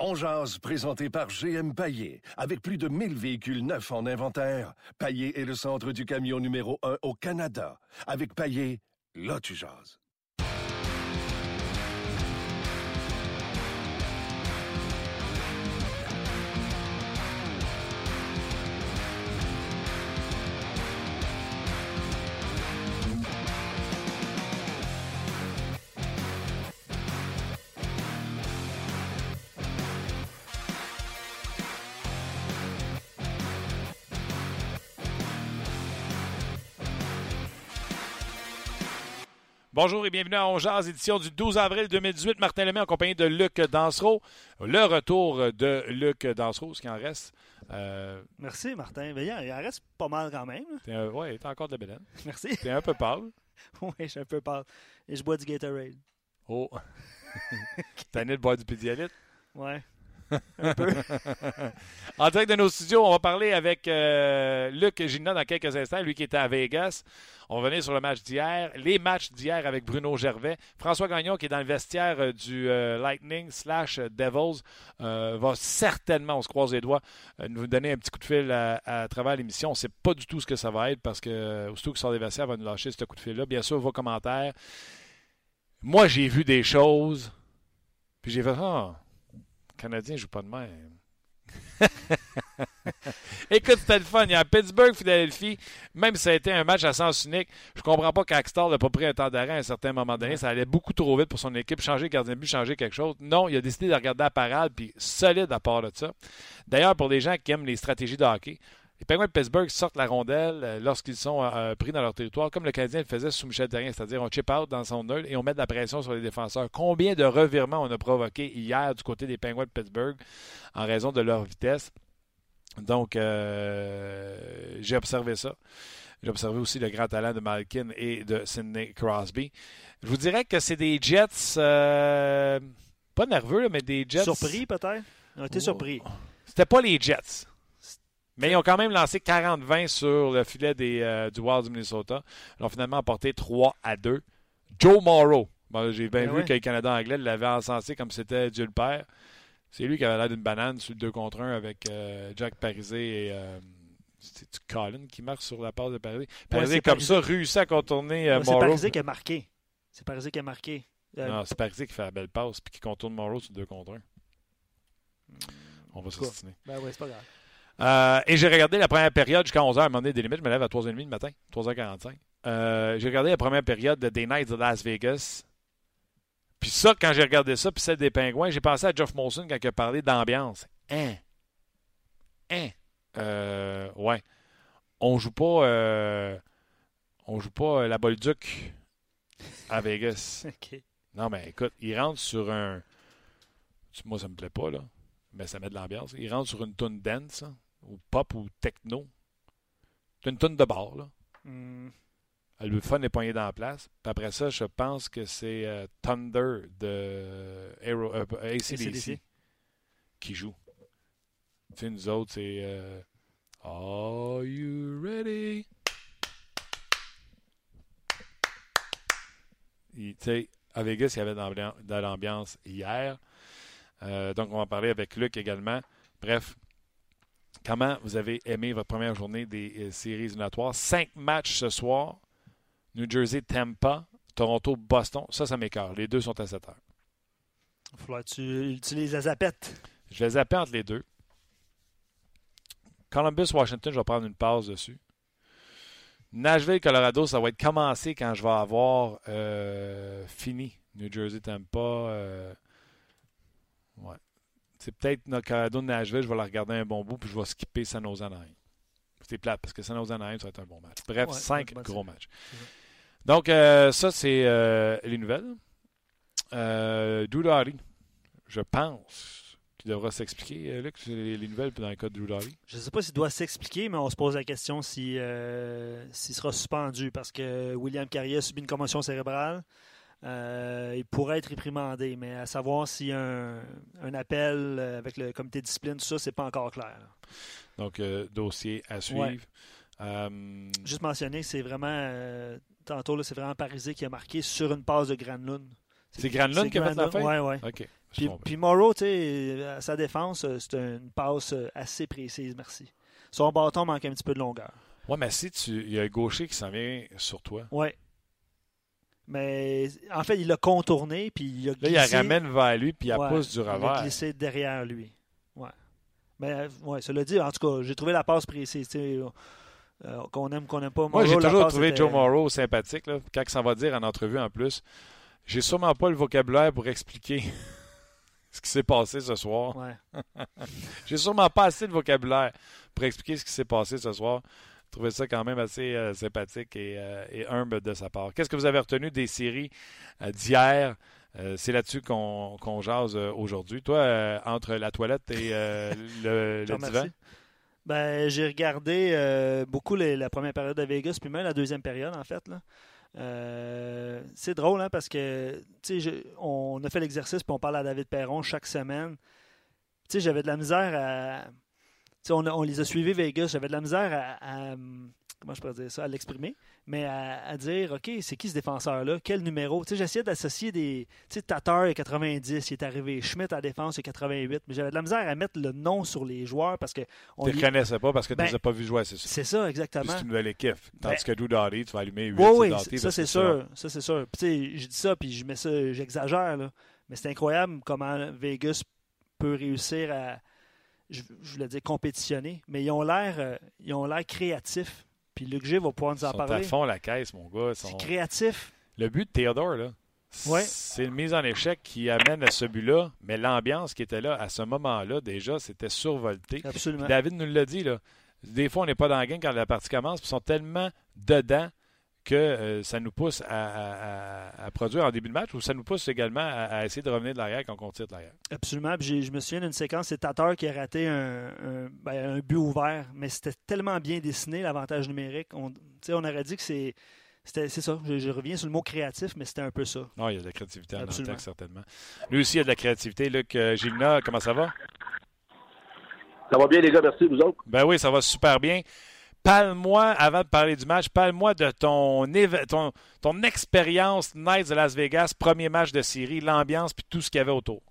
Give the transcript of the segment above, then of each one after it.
On jase, présenté par GM Paillé. Avec plus de 1000 véhicules neufs en inventaire, Paillé est le centre du camion numéro 1 au Canada. Avec Paillé, là tu. Bonjour et bienvenue à Ongeaz, édition du 12 avril 2018. Martin Lemay en compagnie de Luc Dansereau. Le retour de Luc Dansereau, ce qui en reste. Euh... Merci, Martin. Mais il en reste pas mal quand même. Euh, oui, t'as encore de la bédaine. Merci. T'es un peu pâle. oui, je suis un peu pâle. Et je bois du Gatorade. Oh. T'as de boire du Pédialyte? Ouais. en direct de nos studios, on va parler avec euh, Luc Gina dans quelques instants, lui qui était à Vegas. On va venir sur le match d'hier, les matchs d'hier avec Bruno Gervais. François Gagnon, qui est dans le vestiaire euh, du euh, Lightning slash Devils, va certainement, on se croise les doigts, nous donner un petit coup de fil à, travers l'émission. On ne sait pas du tout ce que ça va être parce que aussitôt que sort des vestiaires, va nous lâcher ce coup de fil-là. Bien sûr, vos commentaires. Moi, j'ai vu des choses, puis j'ai fait Ah, Canadien joue pas de même. Écoute, c'était le fun. Il y a Pittsburgh, Philadelphie, même si ça a été un match à sens unique, je comprends pas qu'Axtar n'a pas pris un temps d'arrêt à un certain moment donné. Ça allait beaucoup trop vite pour son équipe. Changer le gardien de but, changer quelque chose. Non, il a décidé de regarder la parade, puis solide à part de ça. D'ailleurs, pour les gens qui aiment les stratégies de hockey, les Penguins de Pittsburgh sortent la rondelle euh, lorsqu'ils sont euh, pris dans leur territoire, comme le Canadien le faisait sous Michel Terrien, c'est-à-dire on chip out dans son nœud et on met de la pression sur les défenseurs. Combien de revirements on a provoqué hier du côté des Penguins de Pittsburgh en raison de leur vitesse? Donc, euh, j'ai observé ça. J'ai observé aussi le grand talent de Malkin et de Sidney Crosby. Je vous dirais que c'est des Jets, pas nerveux, mais des Jets. Surpris peut-être? On été surpris. C'était pas les Jets. Mais ils ont quand même lancé 40-20 sur le filet des, euh, du Wild du Minnesota. Ils ont finalement emporté 3 à 2. Joe Morrow. J'ai bien ben vu que le Canada anglais l'avait encensé comme c'était Dieu le Père. C'est lui qui avait l'air d'une banane sur le 2 contre 1 avec euh, Jack Parisé et. Euh, c'est Colin qui marque sur la passe de Parisé? Parisé, comme ça, réussit à contourner Morrow. C'est Parisé qui a marqué. C'est Parisé qui a marqué. Non, c'est Parisé qui fait la belle passe puis qui contourne Morrow sur 2 contre 1. On va s'ostiner. Ben oui, c'est pas grave. Euh, et j'ai regardé la première période jusqu'à 11h. À un moment donné, des limites, je me lève à 3h30 du matin, 3h45. Euh, j'ai regardé la première période de Day Nights de Las Vegas. Puis ça, quand j'ai regardé ça, puis celle des Pingouins, j'ai pensé à Jeff Molson quand il a parlé d'ambiance. Hein? Hein? Euh, ouais. On joue pas. On joue pas la Bolduc à Vegas. Non, mais écoute, il rentre sur un. Moi, ça me plaît pas, là. Mais ça met de l'ambiance. Il rentre sur une tonne dance ou pop ou techno. C'est une tonne de bar, là. Mm. Le fun est poigné dans la place. Puis après ça, je pense que c'est euh, Thunder de Aero, euh, ACDC, qui joue. Tu sais, nous autres, c'est euh, Are you ready? Tu sais, à Vegas, il y avait de l'ambiance hier. donc, on va parler avec Luc également. Bref, Comment vous avez aimé votre première journée des euh, séries éliminatoires? Cinq matchs ce soir. New Jersey, Tampa, Toronto, Boston. Ça, ça m'écarte. Les deux sont à 7 heures. Il va falloir que tu utilises la zapette. Je vais zapper entre les deux. Columbus, Washington, je vais prendre une pause dessus. Nashville, Colorado, ça va être commencé quand je vais avoir euh, fini. New Jersey, Tampa. Euh, ouais c'est peut-être notre Colorado de Nashville, je vais la regarder un bon bout, puis je vais skipper San Jose Anaheim. C'est plate, parce que San Jose Anaheim, ça va être un bon match. Bref, cinq gros matchs. Donc, euh, ça, c'est euh, les nouvelles. Euh, Drew je pense qu'il devra s'expliquer, euh, Luc, les, les nouvelles dans le cas de Drew Je ne sais pas s'il doit s'expliquer, mais on se pose la question s'il sera suspendu, parce que William Carrier a subi une commotion cérébrale. Euh, il pourrait être réprimandé, mais à savoir s'il y a un, appel avec le comité de discipline, tout ça, c'est pas encore clair. Donc, euh, dossier à suivre. Euh, Juste mentionner que c'est vraiment, tantôt, c'est vraiment Parisé qui a marqué sur une passe de Granlund. C'est Granlund qui a fait la fin? Oui, oui. OK. Puis, puis Morrow, tu sais, à sa défense, c'est une passe assez précise, merci. Son bâton manque un petit peu de longueur. Oui, mais si tu. Il y a un gaucher qui s'en vient sur toi. Oui. Mais en fait, il l'a contourné, puis il a glissé. Là, il la ramène vers lui, puis il ouais, pousse du revers. Il a glissé derrière lui. Ouais. Mais, ouais, cela dit, en tout cas, j'ai trouvé la passe précise. Euh, qu'on aime, qu'on n'aime pas. Moi, j'ai toujours trouvé Joe Morrow sympathique. Là, quand ça va dire en entrevue en plus, j'ai sûrement pas le vocabulaire pour expliquer ce qui s'est passé ce soir. Ouais. j'ai sûrement pas assez de vocabulaire pour expliquer ce qui s'est passé ce soir. Trouvais ça quand même assez euh, sympathique et, euh, et, humble de sa part. Qu'est-ce que vous avez retenu des séries euh, d'hier? c'est là-dessus qu'on qu jase aujourd'hui. Toi, entre la toilette et le, le divan? Ben, j'ai regardé beaucoup les, la première période de Vegas, puis même la deuxième période, en fait. Là. c'est drôle, hein, parce que je, on a fait l'exercice, puis on parle à David Perron chaque semaine. J'avais de la misère à on, les a suivis Vegas. J'avais de la misère à, comment je pourrais dire ça, à l'exprimer, mais à, dire, OK, c'est qui ce défenseur-là? Quel numéro? J'essayais d'associer des. Tu sais, Tatar est 90, il est arrivé. Schmidt à défense est 88. Mais j'avais de la misère à mettre le nom sur les joueurs parce que. Tu ne les connaissais pas parce que tu ne ben, les as pas vus jouer, c'est ça. C'est ça, exactement. C'est une nouvelle équipe. Tandis ben, que Drew Doughty, tu vas allumer 8 Oui, oui, ça, c'est sûr. Ça, c'est sûr. Tu sais, je dis ça, puis je mets ça, j'exagère, là. Mais c'est incroyable comment Vegas peut réussir à je, voulais dire compétitionner, mais ils ont l'air euh, ils ont l'air créatifs. Puis Luc G va pouvoir nous en Ils sont parler. à fond la caisse, mon gars. C'est créatif. Le but de Théodore, là, c'est une mise en échec qui amène à ce but-là, mais l'ambiance qui était là à ce moment-là, déjà, c'était survolté. Absolument. David nous l'a dit, là. Des fois, on n'est pas dans la game quand la partie commence, puis ils sont tellement dedans que euh, ça nous pousse à, produire en début de match ou ça nous pousse également à, essayer de revenir de l'arrière quand on tire de l'arrière? Absolument. je me souviens d'une séquence, c'est Tatar qui a raté un, ben, but ouvert, mais c'était tellement bien dessiné, l'avantage numérique. On, on aurait dit que c'est. C'est ça, je, reviens sur le mot créatif, mais c'était un peu ça. Non, il y a de la créativité en Absolument. certainement. Lui aussi, il y a de la créativité. Luc euh, Gilna, comment ça va? Ça va bien, les gars, merci, vous autres? Ben oui, ça va super bien. Parle-moi, avant de parler du match, parle-moi de ton, ton, expérience Knights de Las Vegas, premier match de série, l'ambiance puis tout ce qu'il y avait autour.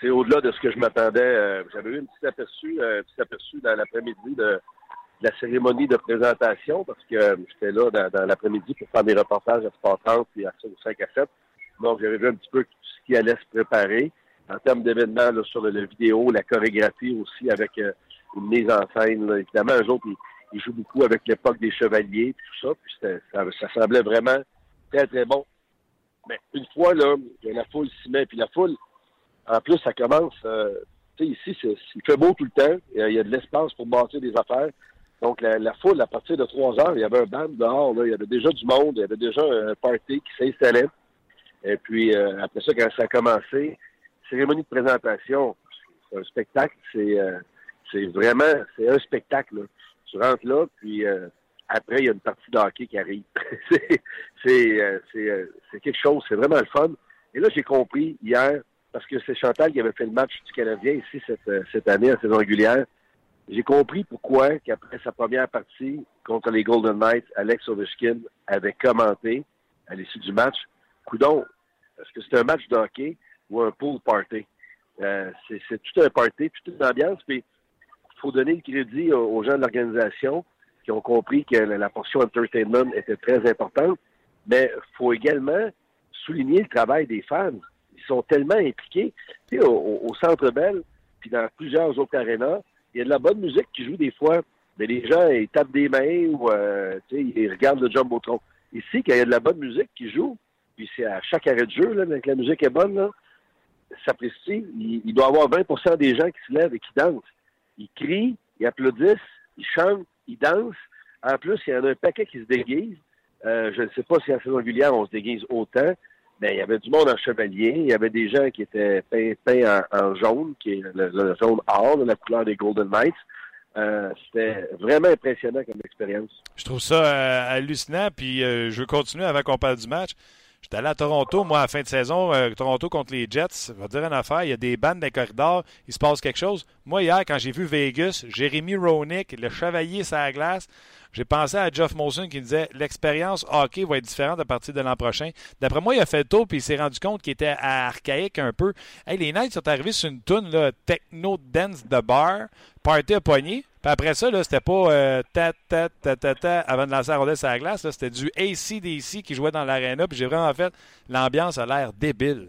C'est au-delà de ce que je m'attendais. Euh, j'avais eu un petit aperçu, euh, petit aperçu dans l'après-midi de, la cérémonie de présentation parce que euh, j'étais là dans, l'après-midi pour faire des reportages à Sport 30 et à 5 à 7. Donc, j'avais vu un petit peu ce qui allait se préparer en termes d'événements sur le, vidéo, la chorégraphie aussi avec une mise en scène. Évidemment, eux autres, ils, jouent beaucoup avec l'époque des chevaliers, tout ça, puis ça, semblait vraiment très, très bon. Mais une fois, là, la foule s'y met, puis la foule, en plus, ça commence, euh, tu sais, ici, il fait beau tout le temps, il y a de l'espace pour bâtir des affaires. Donc, la, foule, à partir de 3 heures, il y avait un band dehors, là, il y avait déjà du monde, il y avait déjà un party qui s'installait. Et puis, euh, après ça, quand ça a commencé, cérémonie de présentation, c'est un spectacle, c'est... Euh, c'est vraiment, c'est un spectacle. Là. Tu rentres là, puis euh, après, il y a une partie de hockey qui arrive. c'est, c'est, euh, euh, c'est, quelque chose, c'est vraiment le fun. Et là, j'ai compris hier, parce que c'est Chantal qui avait fait le match du Canadien ici cette, cette année en saison régulière. J'ai compris pourquoi qu'après sa première partie contre les Golden Knights, Alex Ovechkin avait commenté à l'issue du match. Coudon, est-ce que c'est un match de hockey ou un pool party? c'est, c'est tout un party, toute une ambiance. Puis faut donner le crédit aux, gens de l'organisation qui ont compris que la, portion entertainment était très importante, mais il faut également souligner le travail des fans. Ils sont tellement impliqués. Tu sais, au, Centre Bell, puis dans plusieurs autres arénas, il y a de la bonne musique qui joue des fois, mais les gens, ils tapent des mains ou euh, tu sais, ils regardent le Jumbotron. Ici, quand il y a de la bonne musique qui joue, puis c'est à chaque arrêt de jeu, là, que la musique est bonne, là, s'apprécie, il, il doit y avoir 20% des gens qui se lèvent et qui dansent ils crient, ils applaudissent, ils chantent, ils dansent. En plus, il y en a un paquet qui se déguise. Euh, je ne sais pas si en saison régulière, on se déguise autant, mais il y avait du monde en chevalier. Il y avait des gens qui étaient peints, en, jaune, qui est le, jaune or, la couleur des Golden Knights. Euh, c'était vraiment impressionnant comme expérience. Je trouve ça euh, hallucinant, puis je veux continuer avant qu'on parle du match. J'étais allé à Toronto, moi, à fin de saison, euh, Toronto contre les Jets. Je vais dire une affaire, il y a des bandes dans les corridors, il se passe quelque chose. Moi, hier, quand j'ai vu Vegas, Jérémy Ronick, le chevalier sur la glace, j'ai pensé à Jeff Molson qui disait l'expérience hockey va être différente à partir de l'an prochain. D'après moi, il a fait le tour puis il s'est rendu compte qu'il était archaïque un peu. Hey, les Knights sont arrivés sur une toune techno dance de bar, party à poignée. Après ça, c'était pas euh, ta, ta, ta, avant de lancer la rondelle sur la glace. C'était du ACDC qui jouait dans l'aréna. Puis j'ai vraiment fait, l'ambiance a l'air débile.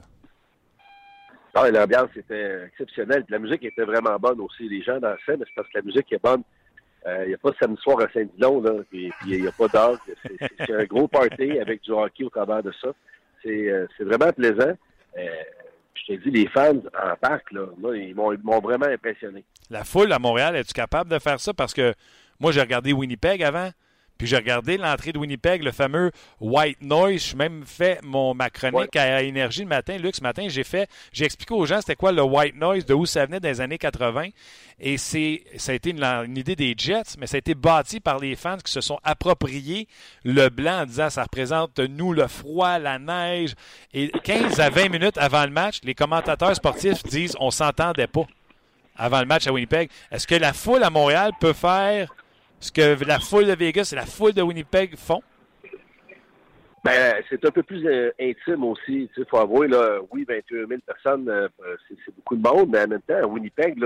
Ah, l'ambiance était exceptionnelle. la musique était vraiment bonne aussi. Les gens dansaient, mais c'est parce que la musique est bonne. Il euh, n'y a pas de samedi soir à Saint-Dilon, là, puis il n'y a pas d'heure. C'est un gros party avec du hockey au travers de ça. C'est euh, vraiment plaisant. Euh, je te dis, les fans en parc, là, ils m'ont vraiment impressionné. La foule à Montréal, es-tu capable de faire ça? Parce que moi, j'ai regardé Winnipeg avant. Puis j'ai regardé l'entrée de Winnipeg, le fameux white noise. J'ai même fait mon, ma chronique à Énergie le matin. Luc, ce matin, j'ai fait, j'ai expliqué aux gens c'était quoi le white noise, de où ça venait des années 80. Et c'est, ça a été une, idée des Jets, mais ça a été bâti par les fans qui se sont appropriés le blanc en disant ça représente nous le froid, la neige. Et 15 à 20 minutes avant le match, les commentateurs sportifs disent on s'entendait pas avant le match à Winnipeg. Est-ce que la foule à Montréal peut faire ce que la foule de Vegas et la foule de Winnipeg font? Ben, c'est un peu plus euh, intime aussi. Il faut avouer, là, oui, 21 000 personnes, euh, c'est beaucoup de monde, mais en même temps, à Winnipeg,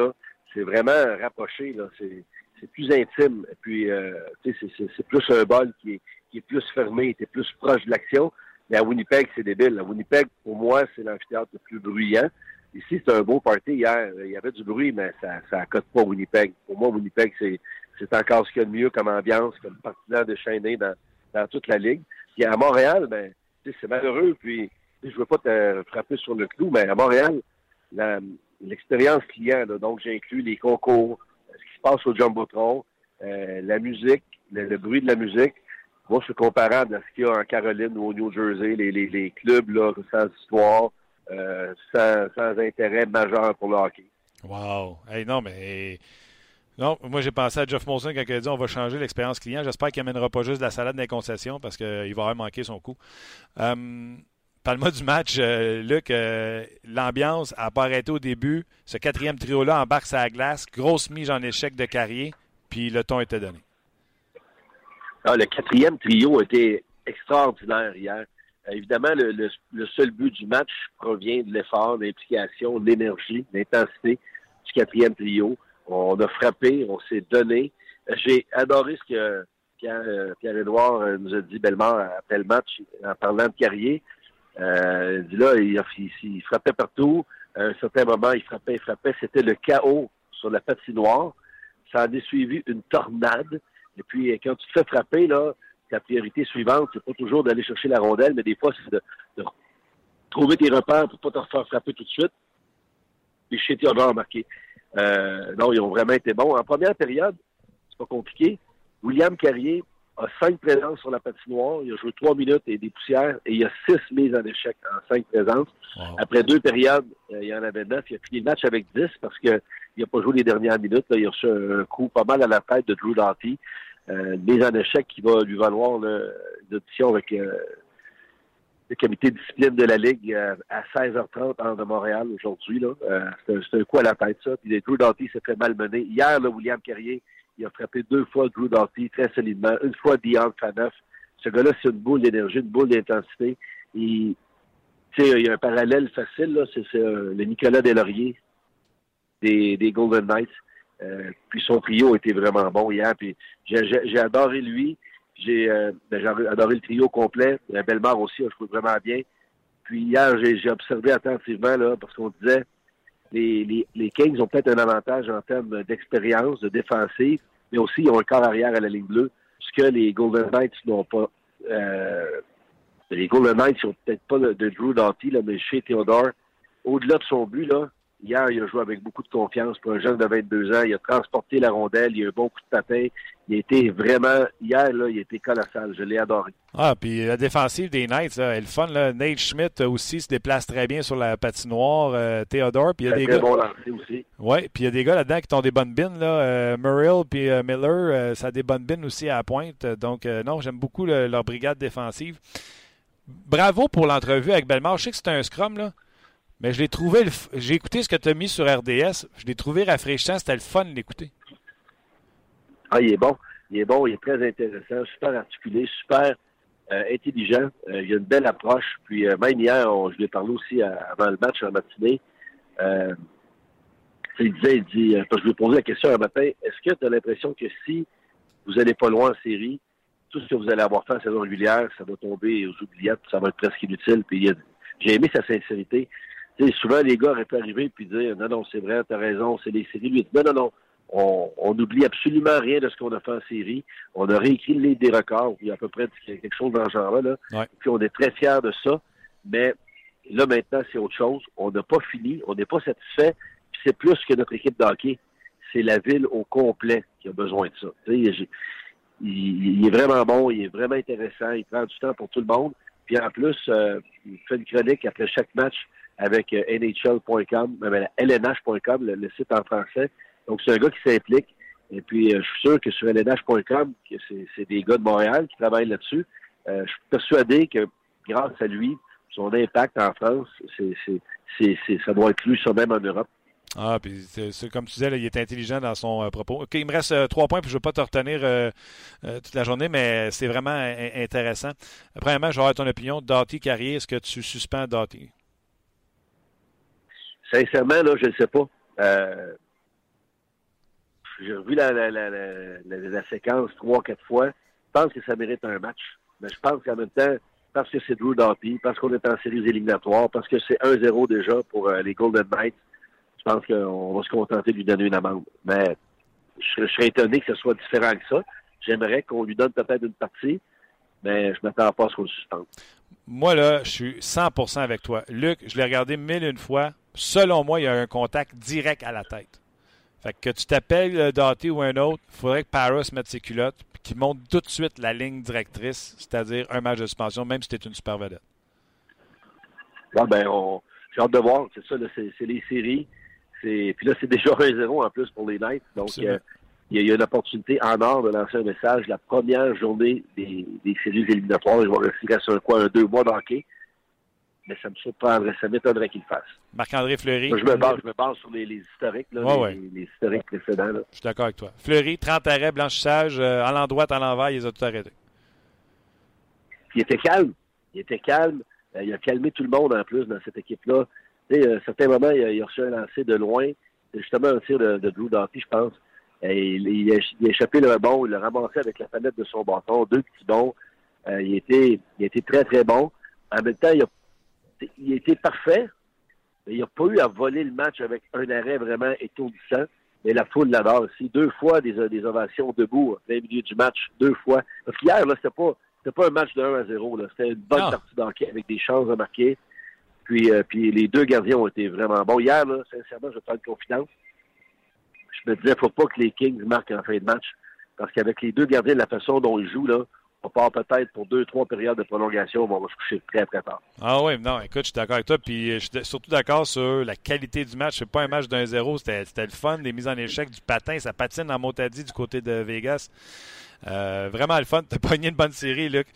c'est vraiment rapproché. C'est plus intime. Et puis, euh, c'est plus un bol qui est, plus fermé, qui est plus proche de l'action. Mais à Winnipeg, c'est débile. À Winnipeg, pour moi, c'est l'amphithéâtre le plus bruyant. Ici, c'est un beau party hier. Il y avait du bruit, mais ça ça accote pas Winnipeg. Pour moi, Winnipeg, c'est c'est encore ce qu'il y a de mieux comme ambiance, comme partisan déchaîné dans, dans toute la ligue. Puis à Montréal, ben, c'est malheureux, puis je veux pas te frapper sur le clou, mais à Montréal, l'expérience client, donc j'ai inclus les concours, ce qui se passe au Jumbotron, euh, la musique, le, bruit de la musique. Moi, c'est comparable à ce qu'il y a en Caroline ou au New Jersey, les, clubs sans histoire, euh, sans, sans intérêt majeur pour le hockey. Wow! Hey, non, mais non, moi j'ai pensé à Jeff Molson quand il a dit on va changer l'expérience client. J'espère qu'il n'amènera pas juste de la salade des concessions parce qu'il va avoir manqué son coup. Euh, Parle-moi du match, euh, Luc. Euh, l'ambiance n'a pas arrêté au début. Ce quatrième trio-là embarque sa glace. Grosse mise en échec de carrière. Puis le ton était donné. Ah, le quatrième trio a été extraordinaire hier. évidemment, le, le, seul but du match provient de l'effort, de l'implication, de l'énergie, de l'intensité du quatrième trio. On a frappé, on s'est donné. J'ai adoré ce que euh, Pierre Édouard euh, nous a dit bellement après le match en parlant de Carrier. Euh, il dit là, il, frappait partout. À un certain moment, il frappait, il frappait. C'était le chaos sur la patinoire. Ça en est suivi une tornade. Et puis, quand tu te fais frapper, là, ta priorité suivante, c'est pas toujours d'aller chercher la rondelle, mais des fois, c'est de, trouver tes repères pour pas te refaire frapper tout de suite. Puis chez Théodore marqué. Euh, non, ils ont vraiment été bons. En première période, c'est pas compliqué. William Carrier a cinq présences sur la patinoire. Il a joué trois minutes et des poussières et il a six mises en échec en cinq présences. Après deux périodes, euh, il y en avait neuf. Il a fini le match avec dix parce qu'il n'a pas joué les dernières minutes. Il a reçu un coup pas mal à la tête de Drew Doughty. Euh, une mise en échec qui va lui valoir une audition avec euh, le comité de discipline de la Ligue euh, à 16h30 en de Montréal aujourd'hui. Euh, c'est un, coup à la tête, ça. Puis Drew Doughty s'est fait malmener. Hier, là, William Carrier, il a frappé deux fois Drew Doughty très solidement. Une fois Dion Faneuf. Ce gars-là, c'est une boule d'énergie, une boule d'intensité. Il, il y a un parallèle facile, là. C'est le Nicolas Delaurier des, des Golden Knights. Euh, puis son trio était vraiment bon hier. Puis j'ai adoré lui. Euh, ben, j'ai adoré le trio complet. Belmar aussi a joué vraiment bien. Puis hier, j'ai observé attentivement, là, parce qu'on disait les, les, les Kings ont peut-être un avantage en termes d'expérience, de défensive, mais aussi ils ont un corps arrière à la ligne bleue, ce que les Golden Knights n'ont pas. Euh, les Golden Knights n'ont peut-être pas de, Drew Doughty, là, mais chez Theodore, au-delà de son but, là, Hier, il a joué avec beaucoup de confiance pour un jeune de 22 ans. Il a transporté la rondelle, il a eu un bon coup de patin. Il a été vraiment, hier, là, il a été colossal. Je l'ai adoré. Ah, puis la défensive des Knights, elle est le fun. Là. Nate Schmidt aussi se déplace très bien sur la patinoire. Euh, Théodore, puis il y a des gars. Bon aussi. Oui, puis il y a des gars là-dedans qui ont des bonnes bines. Là. Euh, Murrill puis euh, Miller, ça a des bonnes bines aussi à la pointe. Donc, non, j'aime beaucoup leur brigade défensive. bravo pour l'entrevue avec Belmar. Je sais que c'était un scrum, là. Mais je l'ai trouvé. J'ai écouté ce que tu as mis sur RDS. Je l'ai trouvé rafraîchissant. C'était le fun de l'écouter. Ah, il est bon. Il est bon. Il est très intéressant. Super articulé. Super euh, intelligent. Euh, il a une belle approche. Puis euh, même hier, je lui ai parlé aussi avant le match en matinée. il disait, il dit, je lui ai posé la question un matin, est-ce que tu as l'impression que si vous n'allez pas loin en série, tout ce que vous allez avoir fait en saison régulière, ça va tomber aux oubliettes, ça va être presque inutile. J'ai aimé sa sincérité souvent, les gars auraient pu arriver et dire Non, non, c'est vrai, t'as raison, c'est les séries. Lui, non, non, non. On n'oublie absolument rien de ce qu'on a fait en série. On a réécrit des records. Il y a à peu près quelque chose dans ce genre-là. Puis on est très fiers de ça. Mais là, maintenant, c'est autre chose. On n'a pas fini. On n'est pas satisfait. Puis c'est plus que notre équipe d'hockey. C'est la ville au complet qui a besoin de ça. Il, il, est vraiment bon. Il est vraiment intéressant. Il prend du temps pour tout le monde. En plus, euh, il fait une chronique après chaque match avec euh, NHL.com, LNH.com, le, site en français. Donc, c'est un gars qui s'implique. Et puis, euh, je suis sûr que sur LNH.com, c'est des gars de Montréal qui travaillent là-dessus. Euh, je suis persuadé que grâce à lui, son impact en France, ça doit être lui ça même en Europe. Ah, puis c'est, comme tu disais, il est intelligent dans son propos. OK, il me reste trois points, puis je ne veux pas te retenir toute la journée, mais c'est vraiment intéressant. Premièrement, j'aurais ton opinion. Doughty Carrier, est-ce que tu suspends Doughty? Sincèrement, là, je ne sais pas. Euh, j'ai revu la, séquence trois, quatre fois. Je pense que ça mérite un match. Mais je pense qu'en même temps, parce que c'est Drew Doughty, parce qu'on est en séries éliminatoires, parce que c'est 1-0 déjà pour euh, les Golden Knights, je pense qu'on va se contenter de lui donner une amende. Mais je, serais étonné que ce soit différent que ça. J'aimerais qu'on lui donne peut-être une partie, mais je ne m'attends pas à ce qu'on le suspende. Moi, là, je suis 100% avec toi. Luc, je l'ai regardé mille une fois selon moi, il y a un contact direct à la tête. Fait que, tu t'appelles euh, Doughty ou un autre, il faudrait que Paris mette ses culottes et qu'il monte tout de suite la ligne directrice, c'est-à-dire un match de suspension, même si tu es une super vedette. ben, j'ai hâte de voir. C'est ça, c'est les séries. Puis là, c'est déjà 1-0 en plus pour les Knights. Donc, euh, il y, a une opportunité en or de lancer un message. La première journée des, séries éliminatoires, je vais rester sur un, quoi, un deux mois d'hockey mais ça me surprendrait, ça m'étonnerait qu'il le fasse. Marc-André Fleury. je, me base, je me base sur les, historiques, là, les, historiques précédents. Je suis d'accord avec toi. Fleury, 30 arrêts, blanchissage, euh, à l'endroit, à l'envers, il les a tout arrêtés. il était calme. Il était calme. Euh, il a calmé tout le monde en plus dans cette équipe-là. Sais, à un certain moment, il a, reçu un lancer de loin. C'est justement un tir de, de Drew Doughty, je pense. Et il, a, échappé le bon, il l'a ramassé avec la palette de son bâton, deux petits bons. Euh, il, était, il était très, très bon. En même temps, il a il était parfait, mais il n'a pas eu à voler le match avec un arrêt vraiment étourdissant. Mais la foule l'adore aussi. Deux fois des, des ovations debout, au milieu du match, deux fois. Parce qu'hier, là, c'était pas, c'était pas un match de 1 à 0. C'était une bonne partie d'enquête avec des chances de marquer. Puis, euh, puis les deux gardiens ont été vraiment bons. Hier, sincèrement, je vais une confidence. Je me disais, faut pas que les Kings marquent en fin de match. Parce qu'avec les deux gardiens, la façon dont ils jouent, on part peut-être pour deux, trois périodes de prolongation, on va se coucher très, très tard. Ah oui, non, écoute, je suis d'accord avec toi. Puis je suis surtout d'accord sur la qualité du match. C'est pas un match d'un zéro, c'était le fun, des mises en échec, du patin, ça patine en motadie du côté de Vegas. Euh, vraiment le fun. T'as pogné une bonne série, Luc.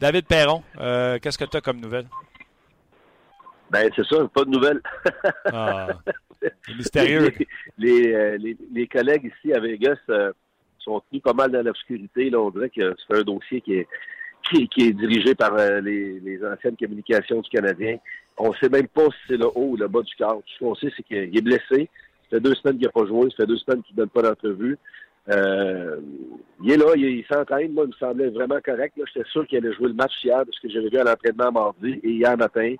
David Perron, euh, qu'est-ce que tu as comme nouvelle? Ben, c'est ça, pas de nouvelles. ah, c'est mystérieux. Les, euh, les, les, collègues ici à Vegas sont tenus pas mal dans l'obscurité. Là, on dirait que c'est un dossier qui est, qui, est dirigé par euh, les, anciennes communications du Canadien. On ne sait même pas si c'est le haut ou le bas du corps. Tout ce qu'on sait, c'est qu'il est blessé. Ça fait deux semaines qu'il n'a pas joué. Ça fait deux semaines qu'il ne donne pas d'entrevue. Euh, il est là, il, s'entraîne. Moi, il me semblait vraiment correct. J'étais sûr qu'il allait jouer le match hier parce que j'avais vu à l'entraînement mardi et hier matin.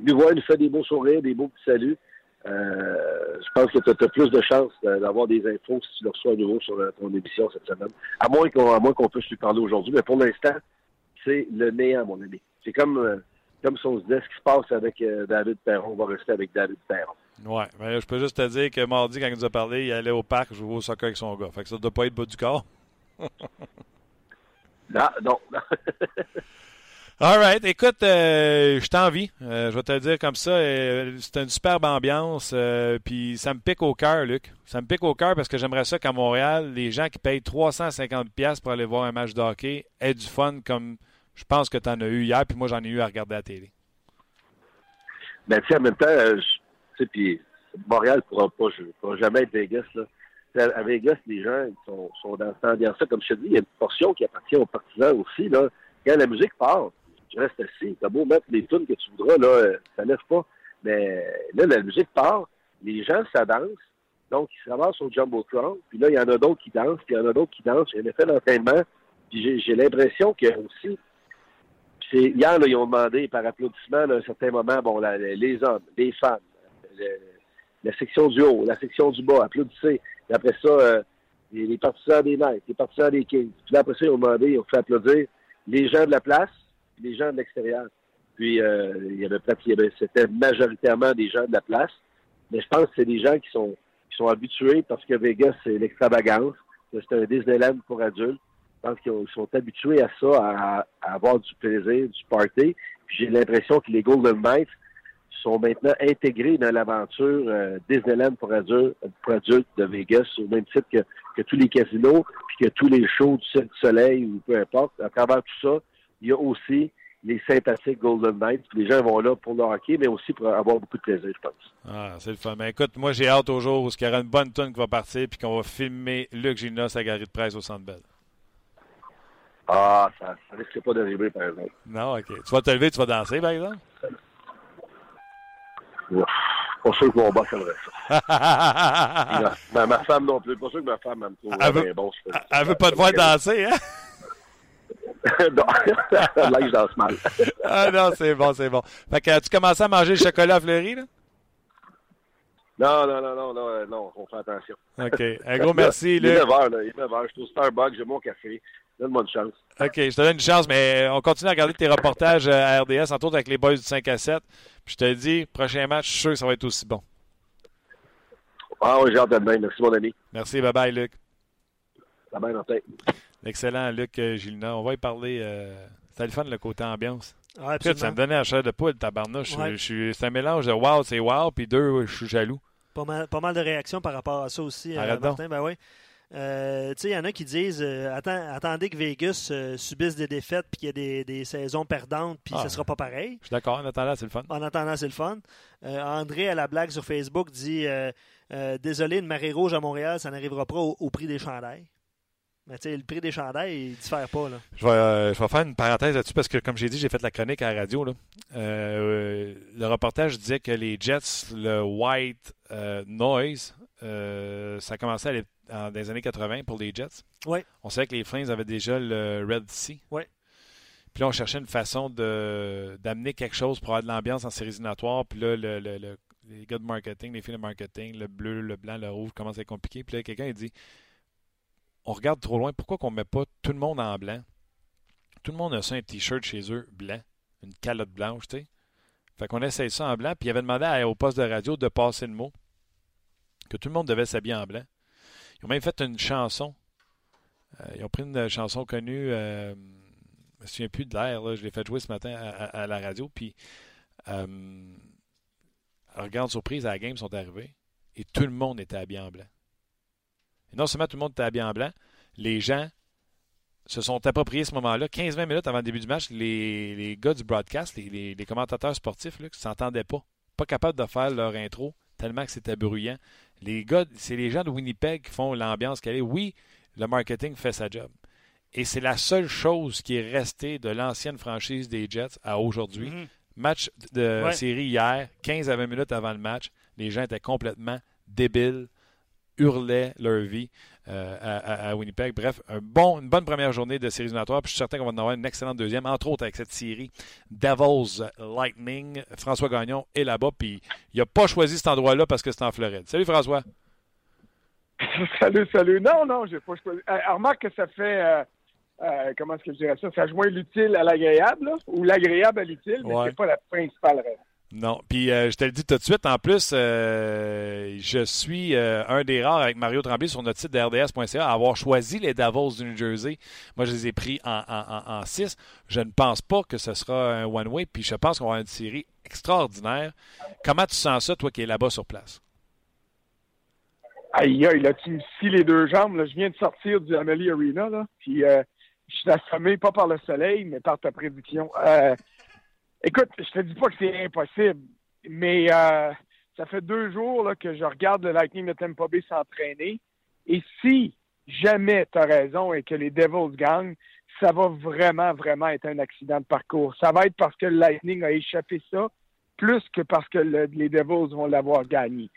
Il nous voit, il fait des beaux sourires, des beaux petits saluts. Euh, je pense que tu as, plus de chances d'avoir des infos si tu le reçois à nouveau sur ton émission cette semaine. À moins qu'on puisse lui parler aujourd'hui, mais pour l'instant, c'est le néant, mon ami. C'est comme, euh, comme si on se disait ce qui se passe avec euh, David Perron, on va rester avec David Perron. Ouais, mais je peux juste te dire que mardi, quand il nous a parlé, il allait au parc jouer au soccer avec son gars. Fait que ça ne doit pas être bas du corps. non, non. All right. Écoute, euh, je t'envie. Euh, je vais te le dire comme ça. Euh, c'est une superbe ambiance. Puis ça me pique au cœur, Luc. Ça me pique au cœur parce que j'aimerais ça qu'à Montréal, les gens qui payent 350$ pour aller voir un match de hockey aient du fun comme Je pense que tu en as eu hier, puis moi, j'en ai eu à regarder la télé. Ben, tu en même temps, tu puis Montréal pourra, pas, pourra jamais être Vegas, là. À Vegas, les gens sont, sont dans cette ambiance-là. Comme je te dis, il y a une portion qui appartient aux partisans aussi. Là. Quand la musique part, tu restes assis. T'as beau mettre les tunes que tu voudras, là, euh, ça lève pas. Mais là, la musique part, les gens, ça danse. Donc, ils se ramassent au Jumbotron. Puis là, il y en a d'autres qui dansent, puis il y en a d'autres qui dansent. J'ai fait l'entraînement. Puis j'ai l'impression que aussi, hier, là, ils ont demandé par applaudissement, à un certain moment, bon, les hommes, les femmes, la section du haut, la section du bas, applaudissez. Puis après ça, euh, les, partisans des Knights, les partisans des Kings. Puis après ça, ils ont demandé, ils ont fait applaudir les gens de la place, les gens de l'extérieur. Puis euh, il y avait c'était majoritairement des gens de la place. Mais je pense que c'est des gens qui sont qui sont habitués parce que Vegas, c'est l'extravagance. C'est un Disneyland pour adultes. Je pense qu'ils sont habitués à ça, à, avoir du plaisir, du party. Puis j'ai l'impression que les Golden Knights sont maintenant intégrés dans l'aventure euh, Disneyland pour adultes, de Vegas, au même titre que, que tous les casinos, puis que tous les shows du Soleil ou peu importe. À travers tout ça, il y a aussi les sympathiques Golden Knights. Les gens vont là pour le hockey, mais aussi pour avoir beaucoup de plaisir, je pense. Ah, c'est le fun. Mais écoute, moi, j'ai hâte au jour où il y aura une bonne tonne qui va partir puis qu'on va filmer Luc Gina sa galerie de presse au Centre Bell. Ah, ça ne risque pas d'arriver, par exemple. Non, OK. Tu vas te lever, tu vas danser, par exemple? Pas sûr que mon boss aimerait ça. ma, ma, femme non plus. Pas sûr que ma femme me trouve elle veut, bon. Elle, elle veut pas te voir danser, hein? non, là, je danse mal. ah non, c'est bon, c'est bon. Fait que as-tu commencé à manger le chocolat fleuri, là? Non, non, non, non, non, non, on fait attention. OK. Un gros merci, Luc. Il est 9h, là. Il est 9h. Je suis au Starbucks, j'ai mon café. Donne-moi une chance. OK, je te donne une chance, mais on continue à regarder tes reportages euh, à RDS, entre autres avec les boys du 5 à 7. Puis je te dis, prochain match, je suis sûr que ça va être aussi bon. Ah oui, j'ai hâte de demain. Merci, mon ami. Merci, bye-bye, Luc. Bye-bye, Martin. Excellent, Luc euh, Gilina. On va y parler. Euh... C'était le fun, le côté ambiance. Ouais, ça me donnait la chair de poule, tabarnouche. Ouais. C'est un mélange de wow, c'est wow, puis deux, je suis jaloux. Pas mal, pas mal de réactions par rapport à ça aussi, euh, Martin. Ben oui. Euh, il y en a qui disent euh, attendez que Vegas euh, subisse des défaites puis qu'il y ait des, des, saisons perdantes puis ah, ce sera pas pareil. Je suis d'accord. En attendant, c'est le fun. En attendant, c'est le fun. André, à la blague sur Facebook, dit Désolé, une marée rouge à Montréal, ça n'arrivera pas au, prix des chandails. Mais tu sais, le prix des chandails, il ne diffère pas. Là. Je, vais, je vais faire une parenthèse là-dessus parce que, comme j'ai dit, j'ai fait la chronique à la radio. Là. le reportage disait que les Jets, le White Noise, ça commençait à dans les années 80 pour les Jets. Oui. On savait que les Flames avaient déjà le Red Sea. Oui. Puis là, on cherchait une façon d'amener quelque chose pour avoir de l'ambiance en séries éliminatoires. Puis là, le, le, les gars de marketing, les filles de marketing, le bleu, le blanc, le rouge commence à être compliqué. Puis là, quelqu'un a dit On regarde trop loin, pourquoi qu'on ne met pas tout le monde en blanc? Tout le monde a ça, un t-shirt chez eux blanc, une calotte blanche, tu sais. Fait qu'on essaye ça en blanc. Puis il avait demandé au poste de radio de passer le mot que tout le monde devait s'habiller en blanc. Ils ont même fait une chanson. Euh, ils ont pris une chanson connue. Euh, je me souviens plus de l'air. Je l'ai fait jouer ce matin à, la radio. Puis, euh, grande surprise, à la game, sont arrivés. Et tout le monde était habillé en blanc. Et non seulement tout le monde était habillé en blanc, les gens se sont appropriés ce moment-là. 15-20 minutes avant le début du match, les, les gars du broadcast, les, les, commentateurs sportifs, ne s'entendaient pas. Pas capables de faire leur intro tellement que c'était bruyant. Les gars, c'est les gens de Winnipeg qui font l'ambiance qu'elle est. Oui, le marketing fait sa job. Et c'est la seule chose qui est restée de l'ancienne franchise des Jets à aujourd'hui. Mhm. Match de série hier, 15 à 20 minutes avant le match. Les gens étaient complètement débiles, hurlaient leur vie. Euh, à, Winnipeg. Bref, un bon, une bonne première journée de série éliminatoire. Puis je suis certain qu'on va en avoir une excellente deuxième, entre autres avec cette série Devils Lightning. François Gagnon est là-bas. Puis il n'a pas choisi cet endroit-là parce que c'est en Floride. Salut François. salut, salut. Non, non, j'ai pas choisi. Euh, remarque que ça fait. Euh, euh, comment est-ce que je dirais ça? Ça joint l'utile à l'agréable, ou l'agréable à l'utile, mais c'est pas la principale raison. Non. Puis euh, je te le dis tout de suite, en plus, euh, je suis euh, un des rares avec Mario Tremblay sur notre site de RDS.ca à avoir choisi les Davos du New Jersey. Moi, je les ai pris en 6. je ne pense pas que ce sera un one-way, puis je pense qu'on va avoir une série extraordinaire. Comment tu sens ça, toi qui es là-bas sur place? Aïe, aïe, là, tu scies les deux jambes. Je viens de sortir du Amelie Arena, là, puis je suis assommé pas par le soleil, mais par ta prédiction. Écoute, je te dis pas que c'est impossible, mais euh, ça fait deux jours là, que je regarde le Lightning de Tampa Bay s'entraîner. Et si jamais tu as raison et que les Devils gagnent, ça va vraiment, vraiment être un accident de parcours. Ça va être parce que le Lightning a échappé ça, plus que parce que les Devils vont l'avoir gagné.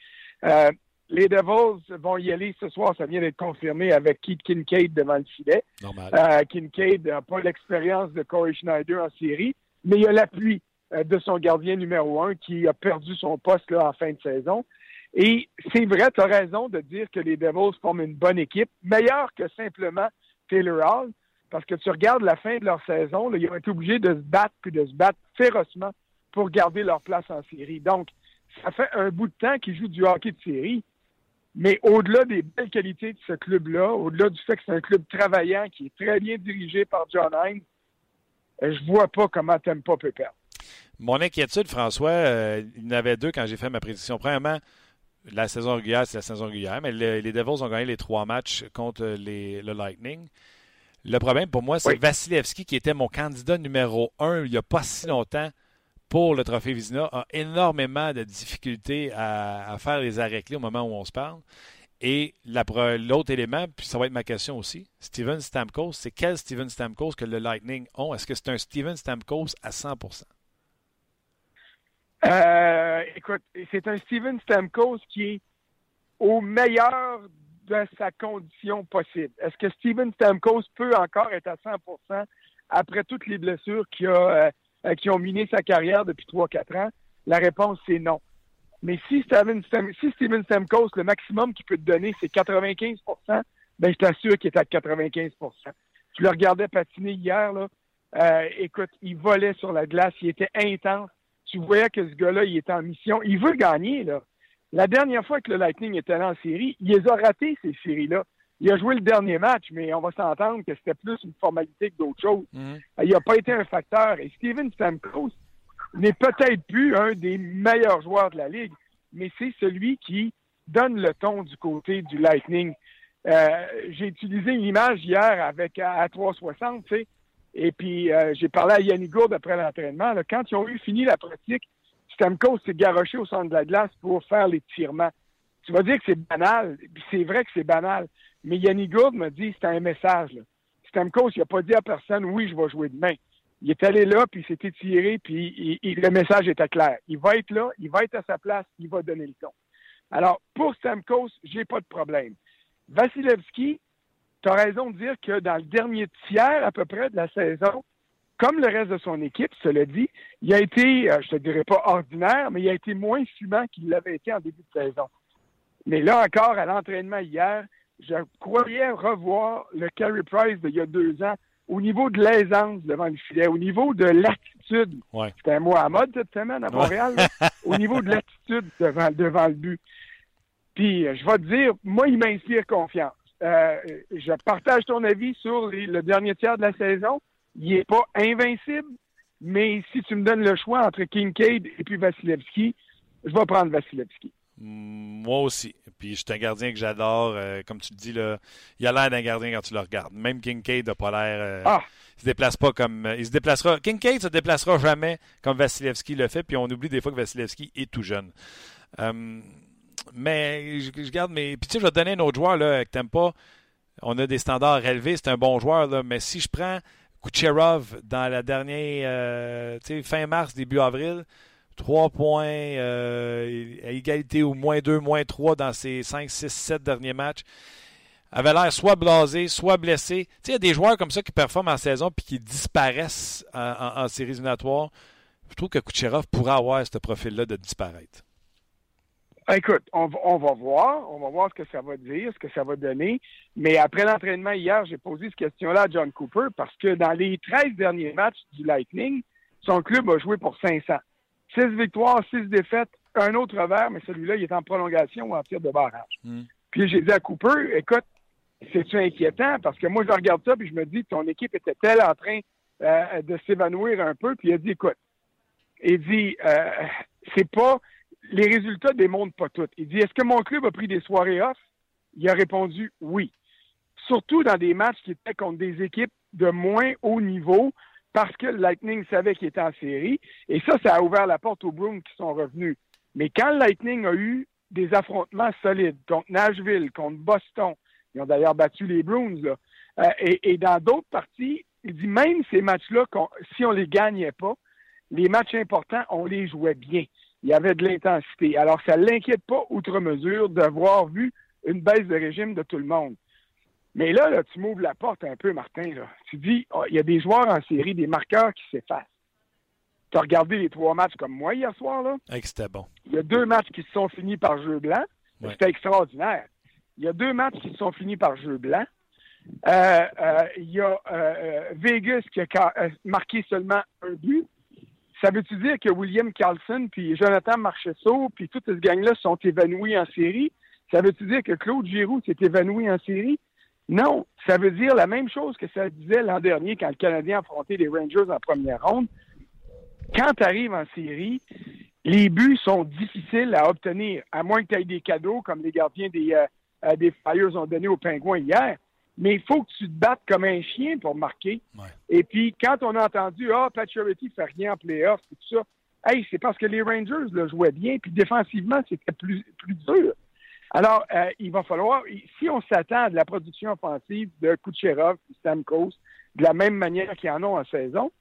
Euh, les Devils vont y aller ce soir, ça vient d'être confirmé avec Keith Kincaid devant le filet. Euh, Kincaid n'a pas l'expérience de Corey Schneider en série, mais il a l'appui euh, de son gardien numéro un qui a perdu son poste là, en fin de saison. Et c'est vrai, tu as raison de dire que les Devils forment une bonne équipe, meilleure que simplement Taylor Hall, parce que tu regardes la fin de leur saison, là, ils ont été obligés de se battre puis de se battre férocement pour garder leur place en série. Donc, ça fait un bout de temps qu'ils jouent du hockey de série. Mais au-delà des belles qualités de ce club-là, au-delà du fait que c'est un club travaillant qui est très bien dirigé par John Hines, je vois pas comment pas peut perdre. Mon inquiétude, François, euh, il y en avait deux quand j'ai fait ma prédiction. Premièrement, la saison régulière, c'est la saison régulière, mais les Devils ont gagné les trois matchs contre le Lightning. Le problème pour moi, c'est Vasilevski, qui était mon candidat numéro un il n'y a pas si longtemps pour le trophée Vizina, a énormément de difficultés à, faire les arrêts clés au moment où on se parle. Et l'autre élément, puis ça va être ma question aussi, Steven Stamkos, c'est quel Steven Stamkos que le Lightning ont? Est-ce que c'est un Steven Stamkos à 100% euh, écoute, c'est un Steven Stamkos qui est au meilleur de sa condition possible. Est-ce que Steven Stamkos peut encore être à 100% après toutes les blessures qui, a, euh, qui ont miné sa carrière depuis 3-4 ans? La réponse, c'est non. Mais si Steven, si Steven Stamkos, le maximum qu'il peut te donner, c'est 95% ben je t'assure qu'il est à 95% Tu le regardais patiner hier, là. Euh, écoute, il volait sur la glace, il était intense tu voyais que ce gars-là, il était en mission. Il veut gagner, là. La dernière fois que le Lightning était allé en série, il les a ratés, ces séries-là. Il a joué le dernier match, mais on va s'entendre que c'était plus une formalité que d'autres choses. Mhm. Il n'a pas été un facteur. Et Steven Stamkos n'est peut-être plus un des meilleurs joueurs de la Ligue, mais c'est celui qui donne le ton du côté du Lightning. Euh, j'ai utilisé une image hier avec à 360, tu sais. Et puis, euh, j'ai parlé à Yannick Gourde après l'entraînement. Quand ils ont eu fini la pratique, Stamkos s'est garoché au centre de la glace pour faire les tirements. Tu vas dire que c'est banal, puis c'est vrai que c'est banal. Mais Yannick Gourde m'a dit c'était un message. Là. Stamkos, il n'a pas dit à personne oui, je vais jouer demain. Il est allé là, puis il s'est étiré, puis le message était clair. Il va être là, il va être à sa place, il va donner le ton. Alors, pour Stamkos, j'ai pas de problème. Vasilevski, tu as raison de dire que dans le dernier tiers à peu près de la saison, comme le reste de son équipe, cela dit, il a été, euh, je te dirais pas ordinaire, mais il a été moins fumant qu'il l'avait été en début de saison. Mais là encore, à l'entraînement hier, je croyais revoir le Carey Price d'il y a deux ans au niveau de l'aisance devant le filet, au niveau de l'attitude. C'était un mot à mode cette semaine à Montréal. au niveau de l'attitude devant, devant le but. Puis, euh, je vais te dire, moi, il m'inspire confiance. Euh, je partage ton avis sur le dernier tiers de la saison. Il n'est pas invincible, mais si tu me donnes le choix entre Kincaid et puis Vasilevski, je vais prendre Vasilevski. Moi aussi. Puis je suis un gardien que j'adore. Euh, comme tu le dis, là, il a l'air d'un gardien quand tu le regardes. Même Kincaid n'a pas l'air. Euh, ah. Il se déplace pas comme. il se déplacera. Kincaid se déplacera jamais comme Vasilevski le fait. Puis on oublie des fois que Vasilevski est tout jeune mais je, garde mes. Puis tu sais, je vais te donner un autre joueur là, que t'aimes pas. On a des standards élevés, c'est un bon joueur, là, mais si je prends Kucherov dans la dernière euh, fin mars, début avril, 3 points euh, à égalité ou moins 2, moins 3 dans ses 5, 6, 7 derniers matchs. Avait l'air soit blasé, soit blessé. Tu sais, il y a des joueurs comme ça qui performent en saison puis qui disparaissent en, séries éliminatoires. Je trouve que Kucherov pourrait avoir ce profil-là de disparaître. Écoute, on, va voir, on va voir ce que ça va dire, ce que ça va donner. Mais après l'entraînement hier, j'ai posé cette question-là à John Cooper parce que dans les 13 derniers matchs du Lightning, son club a joué pour 500. 6 victoires, 6 défaites, un autre revers, mais celui-là, il est en prolongation ou en tir de barrage. Hmm. Puis j'ai dit à Cooper, écoute, c'est-tu inquiétant? Parce que moi, je regarde ça puis je me dis, ton équipe était-elle en train euh, de s'évanouir un peu? Puis il a dit, écoute, il dit, euh, c'est pas les résultats démontrent pas tout. Il dit Est-ce que mon club a pris des soirées off? Il a répondu oui. surtout dans des matchs qui étaient contre des équipes de moins haut niveau, parce que le Lightning savait qu'il était en série. Et ça, ça a ouvert la porte aux Bruins qui sont revenus. Mais quand le Lightning a eu des affrontements solides contre Nashville, contre Boston, ils ont d'ailleurs battu les Bruins, là, euh, et, dans d'autres parties, il dit même ces matchs-là, si on les gagnait pas, les matchs importants, on les jouait bien. Il y avait de l'intensité. Alors, ça ne l'inquiète pas outre mesure d'avoir vu une baisse de régime de tout le monde. Mais là, là tu m'ouvres la porte un peu, Martin. Là. Tu dis, oh, il y a des joueurs en série, des marqueurs qui s'effacent. Tu as regardé les trois matchs comme moi hier soir, là? C'était bon. Il y a deux matchs qui se sont finis par jeu blanc. C'était extraordinaire. Il y a deux matchs qui se sont finis par jeu blanc. Euh, euh, il y a euh, Vegas qui a marqué seulement un but. Ça veut-tu dire que William Carlson, puis Jonathan Marcheseau, puis toute cette gang-là sont évanouis en série? Ça veut-tu dire que Claude Giroux s'est évanoui en série? Non, ça veut dire la même chose que ça disait l'an dernier quand le Canadien affrontait les Rangers en première ronde. Quand tu arrives en série, les buts sont difficiles à obtenir, à moins que tu aies des cadeaux comme les gardiens des, euh, euh, des Flyers ont donné aux Pingouins hier. Mais il faut que tu te battes comme un chien pour marquer. Et puis, quand on a entendu « Ah, oh, ne fait rien en playoff », tout ça, hey, c'est parce que les Rangers le jouaient bien, puis défensivement, c'était plus, plus dur. Alors, euh, il va falloir, si on s'attend à de la production offensive de Kucherov et Stamkos de la même manière qu'ils en ont en saison,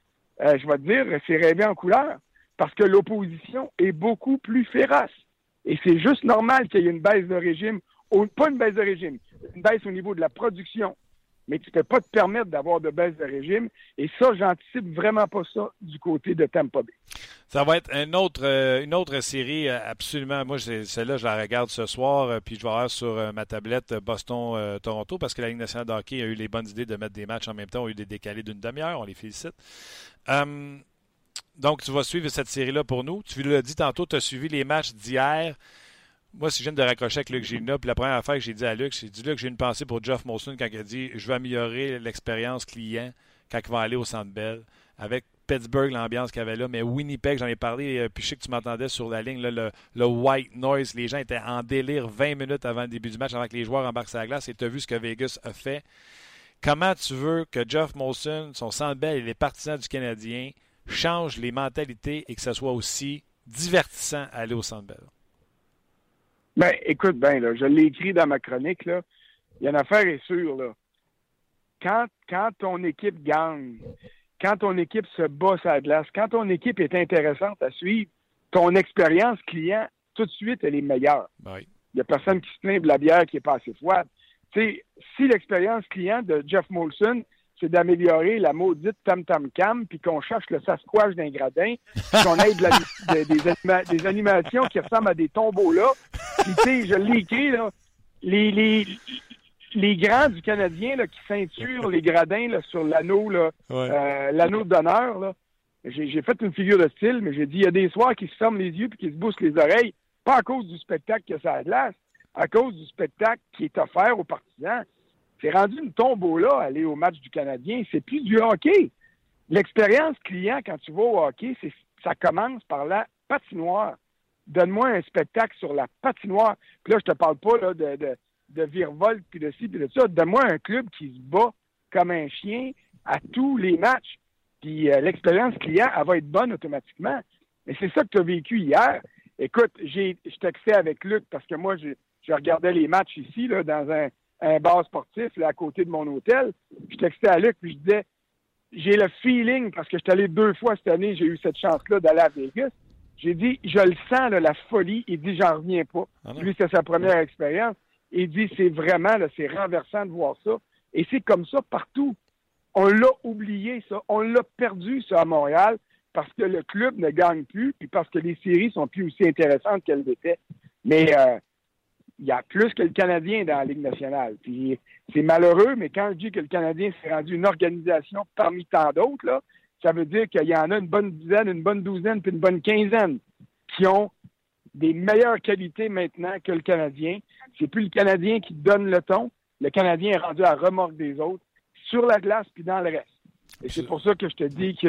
euh, je vais te dire, c'est rêvé en couleur parce que l'opposition est beaucoup plus féroce. Et c'est juste normal qu'il y ait une baisse de régime, ou pas une baisse de régime, une baisse au niveau de la production mais tu ne peux pas te permettre d'avoir de baisse de régime. Et ça, j'anticipe vraiment pas ça du côté de Tampa Bay. Ça va être une autre, euh, une autre série euh, absolument. Moi, celle-là, je la regarde ce soir, euh, puis je vais avoir sur ma tablette Boston-Toronto parce que la Ligue nationale de hockey a eu les bonnes idées de mettre des matchs en même temps. On a eu des décalés d'une demi-heure. On les félicite. donc, tu vas suivre cette série-là pour nous. Tu l'as dit tantôt, tu as suivi les matchs d'hier moi, si je viens de raccrocher avec Luc Gina, puis la première affaire que j'ai dit à Luc, j'ai dit Luc, j'ai une pensée pour Jeff Molson quand il a dit Je veux améliorer l'expérience client quand il va aller au Centre Bell. Avec Pittsburgh, l'ambiance qu'il y avait là, mais Winnipeg, j'en ai parlé, euh, puis je sais que tu m'entendais sur la ligne, le, white noise, les gens étaient en délire 20 minutes avant le début du match, avant que les joueurs embarquent sur la glace, et tu as vu ce que Vegas a fait. Comment tu veux que Jeff Molson, son Centre Bell et les partisans du Canadien changent les mentalités et que ce soit aussi divertissant à aller au Centre Bell? Ben, écoute bien, là, je l'ai écrit dans ma chronique, là. Il y a une affaire est sûre, là. Quand, quand ton équipe gagne, quand ton équipe se bat à la glace, quand ton équipe est intéressante à suivre, ton expérience client, tout de suite, elle est meilleure. Ben il n'y a personne qui se plaint de la bière qui est pas assez froide. si l'expérience client de Jeff Molson, c'est d'améliorer la maudite tam-tam-cam, puis qu'on cherche le Sasquatch d'un gradin, qu'on ait des, animations qui ressemblent à des tombeaux là. Puis, tu sais, je l'ai écrit, là, les, les, les grands du Canadien là, qui ceinturent les gradins là, sur l'anneau là, euh, l'anneau d'honneur, là, j'ai, fait une figure de style, mais j'ai dit, il y a des soirs qui se ferment les yeux puis qui se boussent les oreilles, pas à cause du spectacle que ça a glace, à cause du spectacle qui est offert aux partisans. C'est rendu une tombeau-là, aller au match du Canadien. C'est plus du hockey. L'expérience client, quand tu vas au hockey, c'est, ça commence par la patinoire. Donne-moi un spectacle sur la patinoire. Puis là, je te parle pas là, de, de, de virevolte, puis de ci, puis de ça. Donne-moi un club qui se bat comme un chien à tous les matchs. Puis euh, l'expérience client, elle va être bonne automatiquement. Mais c'est ça que tu as vécu hier. Écoute, j'ai, je textais avec Luc parce que moi, je, je regardais les matchs ici, là, dans un, un bar sportif là, à côté de mon hôtel. Je textais à Luc, puis je disais, j'ai le feeling, parce que je suis allé deux fois cette année, j'ai eu cette chance-là d'aller à Vegas. J'ai dit, je le sens, la folie. Il dit, j'en reviens pas. Ah Lui, c'est sa première expérience. Il dit, c'est vraiment, c'est renversant de voir ça. Et c'est comme ça partout. On l'a oublié, ça. On l'a perdu, ça, à Montréal, parce que le club ne gagne plus, puis parce que les séries sont plus aussi intéressantes qu'elles étaient. Mais euh, il y a plus que le Canadien dans la Ligue nationale. Puis c'est malheureux, mais quand je dis que le Canadien s'est rendu une organisation parmi tant d'autres, ça veut dire qu'il y en a une bonne dizaine, une bonne douzaine, puis une bonne quinzaine qui ont des meilleures qualités maintenant que le Canadien. C'est plus le Canadien qui donne le ton. Le Canadien est rendu à remorque des autres sur la glace puis dans le reste. Et c'est pour ça que je te dis que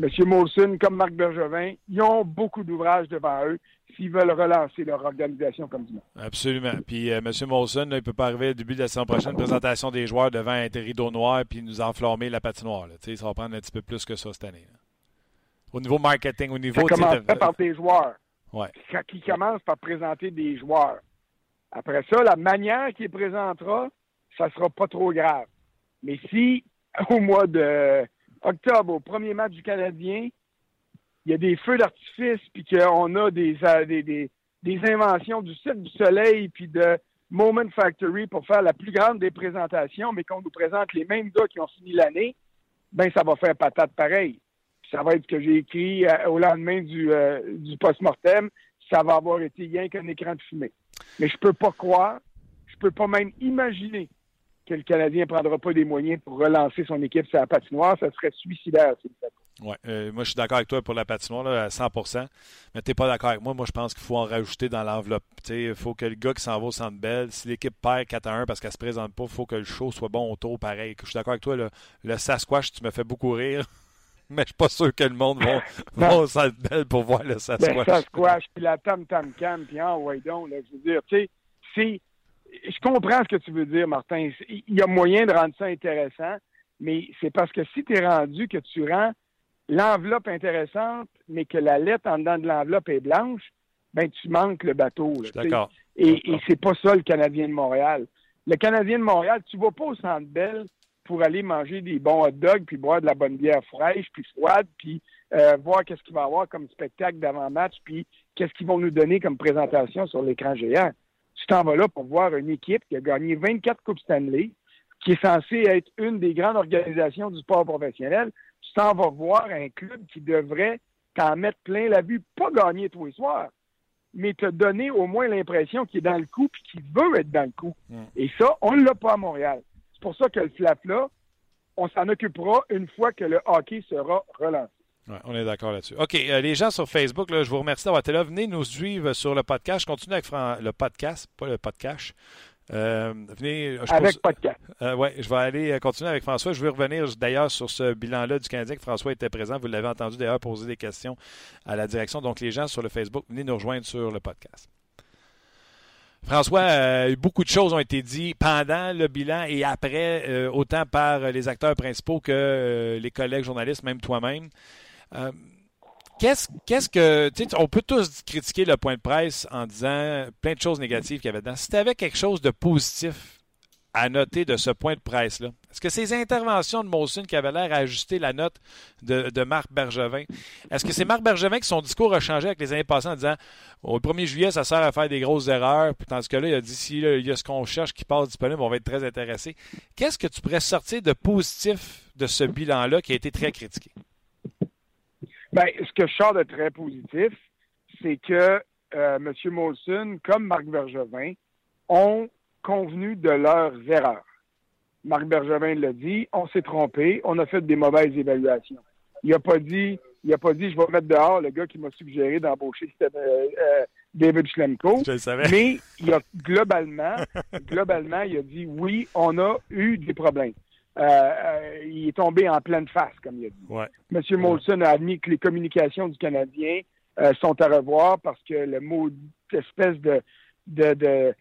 M. Molson comme Marc Bergevin, ils ont beaucoup d'ouvrages devant eux s'ils veulent relancer leur organisation comme du monde. Absolument. Puis euh, M. Molson, là, il ne peut pas arriver au début de la saison prochaine, présentation des joueurs devant un rideau noir puis nous enflammer la patinoire. Là. Ça va prendre un petit peu plus que ça cette année. là. Au niveau marketing, au niveau... Ça commencerait par des joueurs. Ouais. Il commence par présenter des joueurs. Après ça, la manière qu'il présentera, ça sera pas trop grave. Mais si, au mois de octobre, au premier match du Canadien, il y a des feux d'artifice, puis qu'on a des, euh, des, des, des inventions du Cirque du Soleil, puis de Moment Factory pour faire la plus grande des présentations, mais qu'on nous présente les mêmes gars qui ont fini l'année, ben ça va faire patate pareil. Ça va être ce que j'ai écrit euh, au lendemain du, euh, du post-mortem. Ça va avoir été rien qu'un écran de fumée. Mais je peux pas croire, je peux pas même imaginer que le Canadien prendra pas des moyens pour relancer son équipe sur la patinoire. Ça serait suicidaire, s'il le. Ouais, euh, moi, je suis d'accord avec toi pour la patinoire là, à 100% mais tu n'es pas d'accord avec moi. Moi, je pense qu'il faut en rajouter dans l'enveloppe. Il faut que le gars qui s'en va au belle, si l'équipe perd 4 à 1 parce qu'elle ne se présente pas, il faut que le show soit bon autour, pareil. Je suis d'accord avec toi. Le Sasquatch, tu me fais beaucoup rire, mais je suis pas sûr que le monde va, va au centre belle pour voir le Ben, Sasquatch. ça squash, puis la tam tam cam, puis ah ouais donc, là, je veux dire, tu sais, c'est, je comprends ce que tu veux dire, Martin. Il y a moyen de rendre ça intéressant, mais c'est parce que si tu es rendu que tu rends l'enveloppe intéressante, mais que la lettre en dedans de l'enveloppe est blanche, ben tu manques le bateau. Là, d'accord. Et, et c'est pas ça le Canadien de Montréal. Le Canadien de Montréal, tu vas pas au Centre Bell pour aller manger des bons hot dogs, puis boire de la bonne bière fraîche, puis froide, puis euh, voir qu'est-ce qu'il va y avoir comme spectacle d'avant-match, puis qu'est-ce qu'ils vont nous donner comme présentation sur l'écran géant. Tu t'en vas là pour voir une équipe qui a gagné 24 Coupes Stanley, qui est censée être une des grandes organisations du sport professionnel. Tu t'en vas voir un club qui devrait t'en mettre plein la vue, pas gagner tous les soirs, mais te donner au moins l'impression qu'il est dans le coup puis qu'il veut être dans le coup. Mm. Et ça, on ne l'a pas à Montréal. C'est pour ça que le flap-là, on s'en occupera une fois que le hockey sera relancé. Ouais, on est d'accord là-dessus. OK, euh, les gens sur Facebook, là, je vous remercie d'avoir été là. Venez nous suivre sur le podcast. Je continue avec Fran- le podcast, pas le podcast. Euh, venez, je Avec pose- podcast. Euh, ouais, je vais aller euh, continuer avec François. Je vais revenir d'ailleurs sur ce bilan-là du Canadien que François était présent. Vous l'avez entendu d'ailleurs poser des questions à la direction. Donc, les gens sur le Facebook, venez nous rejoindre sur le podcast. François, euh, beaucoup de choses ont été dites pendant le bilan et après, euh, autant par les acteurs principaux que euh, les collègues journalistes, même toi-même. Qu'est-ce qu'est-ce que. On peut tous critiquer le point de presse en disant plein de choses négatives qu'il y avait dedans. Si tu avais quelque chose de positif à noter de ce point de presse-là, est-ce que ces interventions de Molson qui avaient l'air à ajuster la note de, de Marc Bergevin, est-ce que c'est Marc Bergevin que son discours a changé avec les années passées en disant au 1er juillet, ça sert à faire des grosses erreurs, puis tandis que là, il a dit si il y a ce qu'on cherche qui passe disponible, on va être très intéressé. Qu'est-ce que tu pourrais sortir de positif de ce bilan-là qui a été très critiqué? Ben, ce que je sors de très positif, c'est que euh, M. Molson, comme Marc Bergevin, ont convenu de leurs erreurs. Marc Bergevin l'a dit, on s'est trompé, on a fait des mauvaises évaluations. Il n'a pas dit, il a pas dit, je vais mettre dehors le gars qui m'a suggéré d'embaucher euh, euh, David Schlemko. Je le savais. Mais il a globalement, globalement, il a dit oui, on a eu des problèmes. Euh, il est tombé en pleine face, comme il a dit. Ouais. M. Molson a admis que les communications du Canadien sont à revoir parce que le mot espèce de, de, de,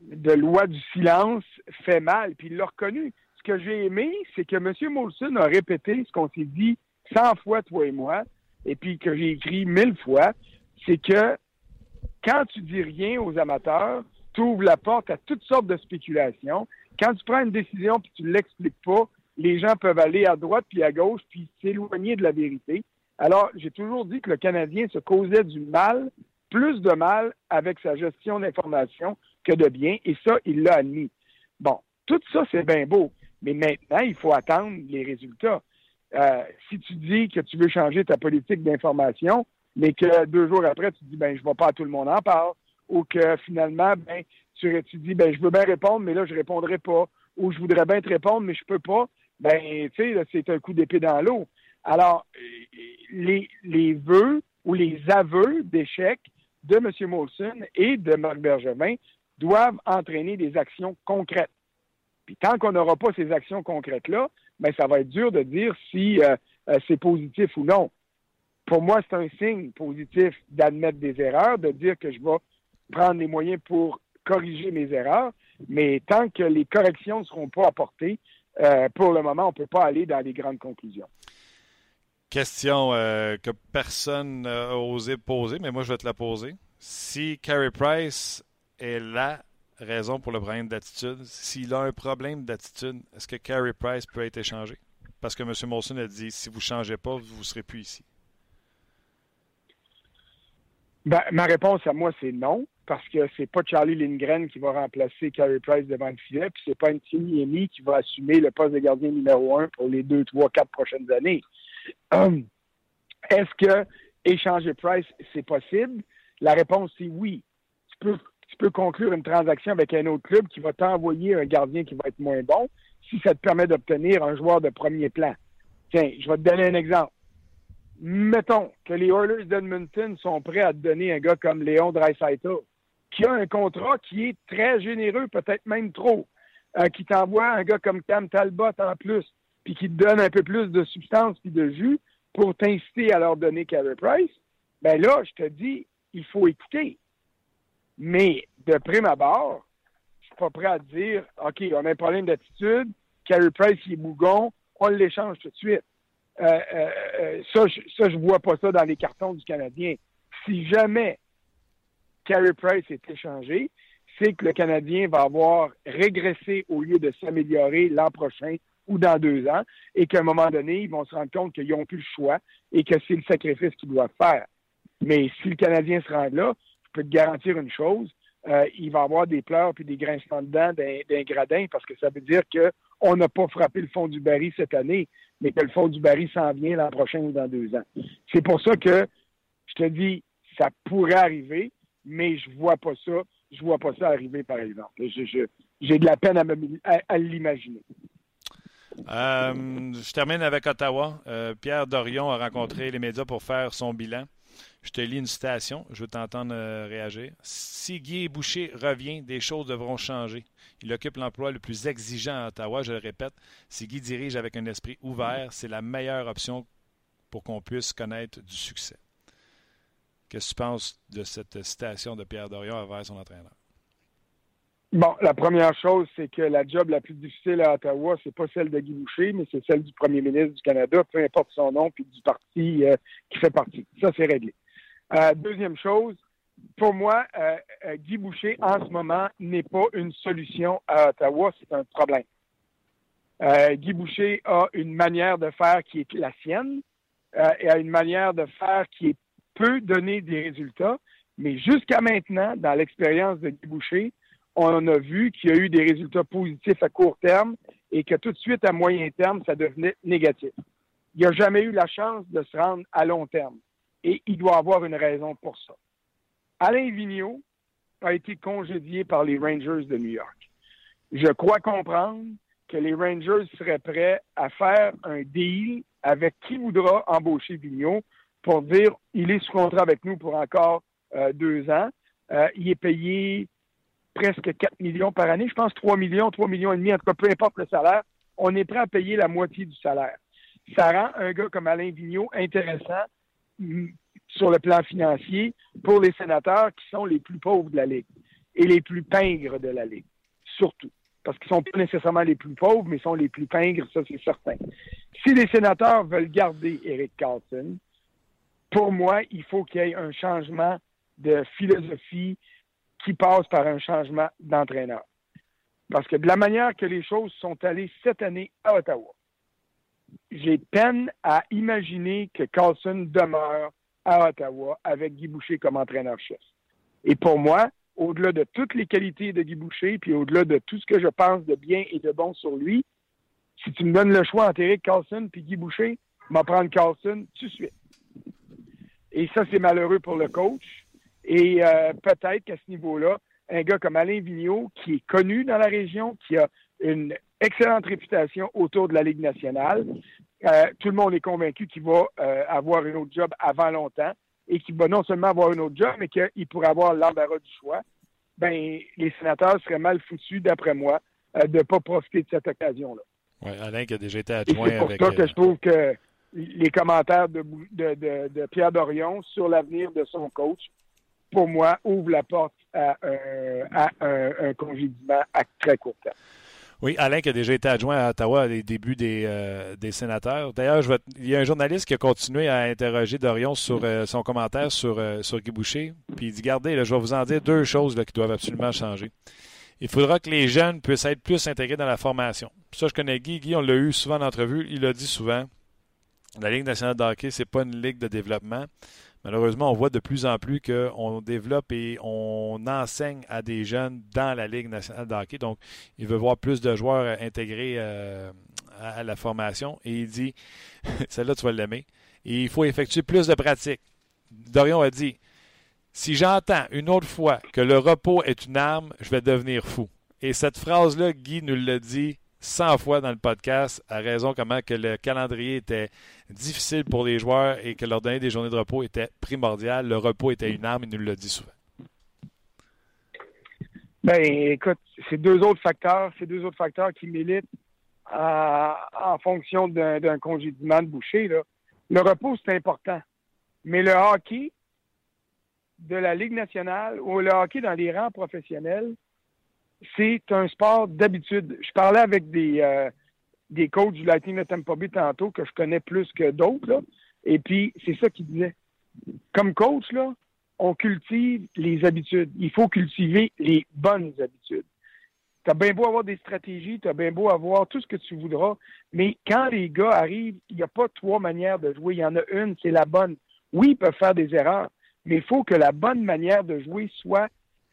de loi du silence fait mal, puis il l'a reconnu. Ce que j'ai aimé, c'est que M. Molson a répété ce qu'on s'est dit 100 fois, toi et moi, et puis que j'ai écrit mille fois, c'est que quand tu dis rien aux amateurs, tu ouvres la porte à toutes sortes de spéculations. Quand tu prends une décision puis tu ne l'expliques pas, les gens peuvent aller à droite puis à gauche puis s'éloigner de la vérité. Alors, j'ai toujours dit que le Canadien se causait du mal, plus de mal avec sa gestion d'information que de bien, et ça, il l'a admis. Bon, tout ça, c'est bien beau, mais maintenant, il faut attendre les résultats. Euh, si tu dis que tu veux changer ta politique d'information, mais que deux jours après, tu dis, ben, je ne vais pas tout le monde en parle, ou que finalement, ben, tu, tu dis, ben, je veux bien répondre, mais là, je répondrai pas, ou je voudrais bien te répondre, mais je peux pas, ben, tu sais, c'est un coup d'épée dans l'eau. Alors, euh, les, les vœux ou les aveux d'échec de M. Molson et de Marc Bergevin doivent entraîner des actions concrètes. Puis tant qu'on n'aura pas ces actions concrètes-là, ben, ça va être dur de dire si euh, euh, c'est positif ou non. Pour moi, c'est un signe positif d'admettre des erreurs, de dire que je vais prendre les moyens pour corriger mes erreurs, mais tant que les corrections ne seront pas apportées, euh, pour le moment, on ne peut pas aller dans les grandes conclusions. Question que personne n'a osé poser, mais moi je vais te la poser. Si Carey Price est la raison pour le problème d'attitude, s'il a un problème d'attitude, est-ce que Carey Price peut être échangé? Parce que M. Molson a dit si vous ne changez pas, vous ne serez plus ici. Ben, ma réponse à moi, c'est non, parce que c'est pas Charlie Lindgren qui va remplacer Carey Price devant le filet, puis c'est pas Anthony Emi qui va assumer le poste de gardien numéro un pour les deux, trois, quatre prochaines années. Hum. Est-ce que échanger Price, c'est possible? La réponse, c'est oui. Tu peux, tu peux conclure une transaction avec un autre club qui va t'envoyer un gardien qui va être moins bon si ça te permet d'obtenir un joueur de premier plan. Tiens, je vais te donner un exemple mettons que les Oilers d'Edmonton sont prêts à te donner un gars comme Léon Dreisaitl, qui a un contrat qui est très généreux, peut-être même trop, euh, qui t'envoie un gars comme Cam Talbot en plus, puis qui te donne un peu plus de substance puis de jus pour t'inciter à leur donner Carey Price, ben là, je te dis, il faut écouter. Mais de prime abord, je suis pas prêt à dire, OK, on a un problème d'attitude, Carey Price, il est bougon, on l'échange tout de suite. Euh, euh, euh, ça, je, ça, je vois pas ça dans les cartons du Canadien. Si jamais Carey Price est échangé, c'est que le Canadien va avoir régressé au lieu de s'améliorer l'an prochain ou dans deux ans, et qu'à un moment donné, ils vont se rendre compte qu'ils n'ont plus le choix et que c'est le sacrifice qu'ils doivent faire. Mais si le Canadien se rend là, je peux te garantir une chose, il va avoir des pleurs puis des grincements dedans d'un gradin parce que ça veut dire qu'on n'a pas frappé le fond du baril cette année mais que le fond du baril s'en vient l'an prochain ou dans deux ans. C'est pour ça que je te dis, ça pourrait arriver, mais je vois pas ça. Je vois pas ça arriver, par exemple. j'ai de la peine à, l'imaginer. Euh, je termine avec Ottawa. Euh, Pierre Dorion a rencontré les médias pour faire son bilan. Je te lis une citation, je veux t'entendre euh, réagir. Si Guy Boucher revient, des choses devront changer. Il occupe l'emploi le plus exigeant à Ottawa, je le répète. Si Guy dirige avec un esprit ouvert, c'est la meilleure option pour qu'on puisse connaître du succès. Qu'est-ce que tu penses de cette citation de Pierre Dorion envers son entraîneur? Bon, la première chose, c'est que la job la plus difficile à Ottawa, c'est pas celle de Guy Boucher, mais c'est celle du premier ministre du Canada, peu importe son nom, puis du parti euh, qui fait partie. Ça, c'est réglé. Euh, deuxième chose, pour moi, euh, euh, Guy Boucher, en ce moment, n'est pas une solution à Ottawa, c'est un problème. Guy Boucher a une manière de faire qui est la sienne et a une manière de faire qui peut donner des résultats, mais jusqu'à maintenant, dans l'expérience de Guy Boucher, on a vu qu'il y a eu des résultats positifs à court terme et que tout de suite, à moyen terme, ça devenait négatif. Il n'a jamais eu la chance de se rendre à long terme et il doit avoir une raison pour ça. Alain Vigneault a été congédié par les Rangers de New York. Je crois comprendre que les Rangers seraient prêts à faire un deal avec qui voudra embaucher Vigneault pour dire il est sous contrat avec nous pour encore euh, deux ans. Euh, il est payé presque 4 millions par année. Je pense 3 millions, 3 millions et demi, en tout cas, peu importe le salaire. On est prêt à payer la moitié du salaire. Ça rend un gars comme Alain Vigneault intéressant sur le plan financier pour les sénateurs qui sont les plus pauvres de la Ligue et les plus pingres de la Ligue, surtout. Parce qu'ils ne sont pas nécessairement les plus pauvres, mais sont les plus pingres, ça c'est certain. Si les sénateurs veulent garder Eric Carlson, pour moi, il faut qu'il y ait un changement de philosophie qui passe par un changement d'entraîneur. Parce que de la manière que les choses sont allées cette année à Ottawa, j'ai peine à imaginer que Carlson demeure à Ottawa avec Guy Boucher comme entraîneur-chef. Et pour moi, au-delà de toutes les qualités de Guy Boucher, puis au-delà de tout ce que je pense de bien et de bon sur lui, si tu me donnes le choix entre Eric Carlson puis Guy Boucher, vais prendre Carlson tout de suite. Et ça, c'est malheureux pour le coach. Et euh, peut-être qu'à ce niveau-là, un gars comme Alain Vigneault, qui est connu dans la région, qui a une excellente réputation autour de la Ligue nationale. Euh, tout le monde est convaincu qu'il va euh, avoir un autre job avant longtemps et qu'il va non seulement avoir un autre job, mais qu'il pourrait avoir l'embarras du choix. Ben, les sénateurs seraient mal foutus, d'après moi, euh, de ne pas profiter de cette occasion-là. Oui, Alain qui a déjà été adjoint avec... C'est pour ça que je trouve que les commentaires de, de, de, de Pierre Dorion sur l'avenir de son coach, pour moi, ouvre la porte à, un, à un congédiement à très court terme. Oui, Alain qui a déjà été adjoint à Ottawa à les débuts des, euh, des sénateurs. D'ailleurs, il y a un journaliste qui a continué à interroger Dorion sur euh, son commentaire sur, euh, sur Guy Boucher. Puis il dit Gardez, je vais vous en dire deux choses qui doivent absolument changer. Il faudra que les jeunes puissent être plus intégrés dans la formation. Ça, je connais Guy. Guy, on l'a eu souvent en entrevue. Il l'a dit souvent. La Ligue nationale de hockey, c'est pas une ligue de développement. Malheureusement, on voit de plus en plus qu'on développe et on enseigne à des jeunes dans la Ligue nationale de hockey. Donc, il veut voir plus de joueurs euh, intégrés euh, à, la formation. Et il dit, celle-là, tu vas l'aimer, et il faut effectuer plus de pratiques. Dorion a dit, si j'entends une autre fois que le repos est une arme, je vais devenir fou. Et cette phrase-là, Guy nous l'a dit 100 fois dans le podcast, à raison comment que le calendrier était difficile pour les joueurs et que leur donner des journées de repos était primordial. Le repos était une arme, il nous l'a dit souvent. Ben, écoute, c'est deux autres facteurs, c'est deux autres facteurs qui militent en fonction d'un d'un congédiement de boucher. Là. Le repos, c'est important. Mais le hockey de la Ligue nationale ou le hockey dans les rangs professionnels, c'est un sport d'habitude. Je parlais avec des, euh, des coachs du Lightning de Tampa Bay tantôt que je connais plus que d'autres. Et puis, c'est ça qu'ils disaient. Comme coach, là, on cultive les habitudes. Il faut cultiver les bonnes habitudes. Tu as bien beau avoir des stratégies, tu as bien beau avoir tout ce que tu voudras, mais quand les gars arrivent, il n'y a pas trois manières de jouer. Il y en a une, c'est la bonne. Oui, ils peuvent faire des erreurs, mais il faut que la bonne manière de jouer soit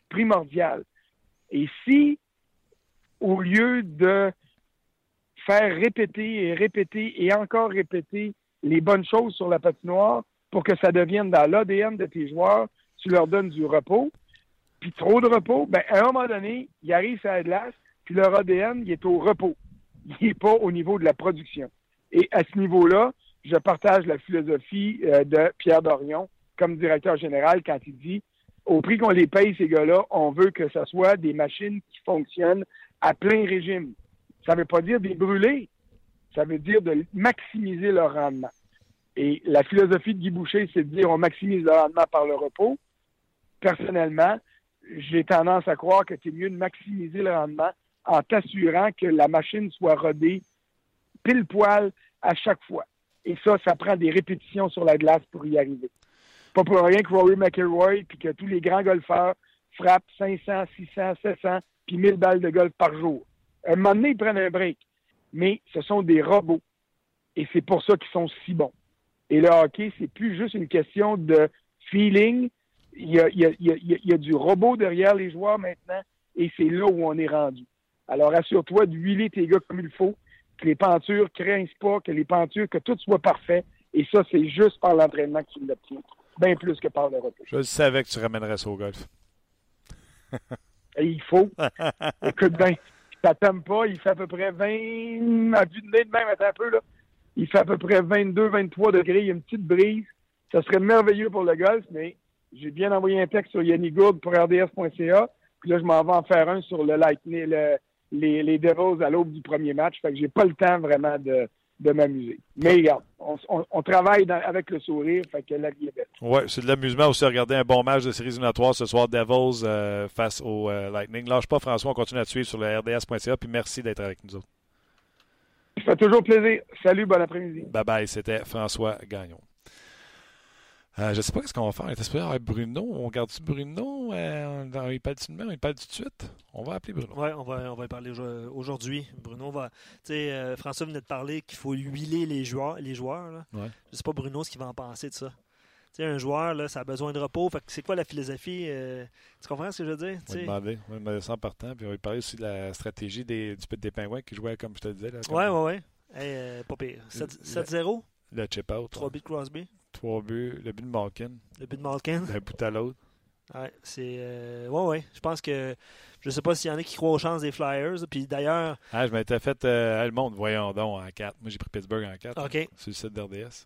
primordiale. Et si, au lieu de faire répéter et répéter et encore répéter les bonnes choses sur la patinoire pour que ça devienne dans l'ADN de tes joueurs, tu leur donnes du repos, puis trop de repos, ben, à un moment donné, ils arrivent à la puis leur ADN, il est au repos. Il n'est pas au niveau de la production. Et à ce niveau-là, je partage la philosophie euh, de Pierre Dorion comme directeur général quand il dit au prix qu'on les paye, ces gars-là, on veut que ce soit des machines qui fonctionnent à plein régime. Ça ne veut pas dire des brûler, ça veut dire de maximiser leur rendement. Et la philosophie de Guy Boucher, c'est de dire on maximise le rendement par le repos. Personnellement, j'ai tendance à croire que c'est mieux de maximiser le rendement en t'assurant que la machine soit rodée pile poil à chaque fois. Et ça, ça prend des répétitions sur la glace pour y arriver. Pas pour rien que Rory McIlroy puis que tous les grands golfeurs frappent 500, 600, 700 puis 1000 balles de golf par jour. À un moment donné, ils prennent un break. Mais ce sont des robots. Et c'est pour ça qu'ils sont si bons. Et le hockey, c'est plus juste une question de feeling. Il y a, du robot derrière les joueurs maintenant. Et c'est là où on est rendu. Alors, assure-toi d'huiler tes gars comme il faut, que les pentures ne craignent pas, que les pentures, que tout soit parfait. Et ça, c'est juste par l'entraînement que tu l'obtiens. Bien plus que par le repos. Je savais que tu ramènerais ça au golf. Et il faut. Écoute bien, ça t'aime pas, il fait à peu près 20, à vue de nez de même, attends un peu, là. Il fait à peu près 22, 23 degrés, il y a une petite brise. Ça serait merveilleux pour le golf, mais j'ai bien envoyé un texte sur Yannick Gourde pour RDS.ca. Puis là, je m'en vais en faire un sur le Lightning, le- les, les Devils à l'aube du premier match. Fait que j'ai pas le temps vraiment de, de m'amuser. Mais regarde, on, on- on travaille dans- avec le sourire, fait que la vie est belle. Oui, c'est de l'amusement aussi de regarder un bon match de séries éliminatoires ce soir, Devils euh, face au euh, Lightning. Lâche pas, François, on continue à te suivre sur le RDS.ca, puis merci d'être avec nous autres. Ça fait toujours plaisir. Salut, bon après-midi. Bye bye, c'était François Gagnon. Euh, je sais pas ce qu'on va faire. Avoir Bruno. On garde-tu Bruno? Euh, il parle du numéro, il parle tout de suite? On va appeler Bruno. Oui, on va, on va y parler aujo- aujourd'hui. Bruno va. Tu sais, euh, François venait de parler qu'il faut huiler les joueurs. Les joueurs là. Ouais. Je sais pas Bruno ce qu'il va en penser de ça. Tu sais, un joueur, là, ça a besoin de repos. Fait que c'est quoi la philosophie? euh, tu comprends ce que je veux dire? On va demander. On va demander ça en partant. Puis on va lui parler aussi de la stratégie des, du Pit des Pingouins qui jouait, comme je te disais. Ouais. Hey, euh, pas pire. Le- 7 7-0, Le chip out. 3 buts de Crosby, Trois buts. Le but de Malkin. le but de Malkin. D'un bout à l'autre. Ouais, c'est. euh, ouais, ouais. Je pense que. Je sais pas s'il y en a qui croient aux chances des Flyers. Puis d'ailleurs, Ah, je m'étais fait euh, le monde, voyons donc, en 4. Moi, j'ai pris Pittsburgh en 4. OK. Sur le site d'RDS.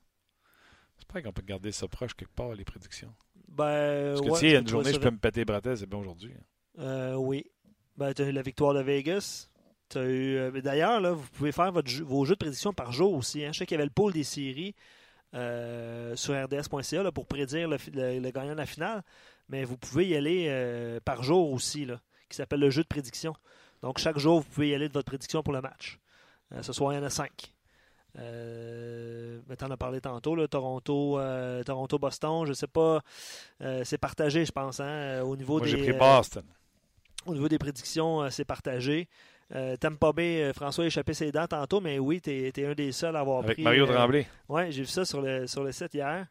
J'espère qu'on peut garder ça proche quelque part, les prédictions. ben. Parce que ouais, si il y a une journée, je peux me péter les bretelles, c'est bien aujourd'hui. hein. Euh, oui. Ben, tu as eu la victoire de Vegas. D'ailleurs, vous pouvez faire votre vos jeux de prédiction par jour aussi. Hein. Je sais qu'il y avait le pôle des séries sur rds.ca pour prédire le, gagnant de la finale, mais vous pouvez y aller par jour aussi, là, qui s'appelle le jeu de prédiction. Donc, chaque jour, vous pouvez y aller de votre prédiction pour le match. ce soir, il y en a cinq. Euh, tu en as parlé tantôt, là, Toronto, euh, Toronto, Boston, je sais pas, euh, c'est partagé, je pense, hein, au niveau des. Pris Boston. au niveau des prédictions, c'est partagé. Tampa Bay, François a échappé ses dents tantôt, mais oui, tu es, un des seuls à avoir Avec pris. Mario Tremblay. oui, j'ai vu ça sur le, sur le site hier.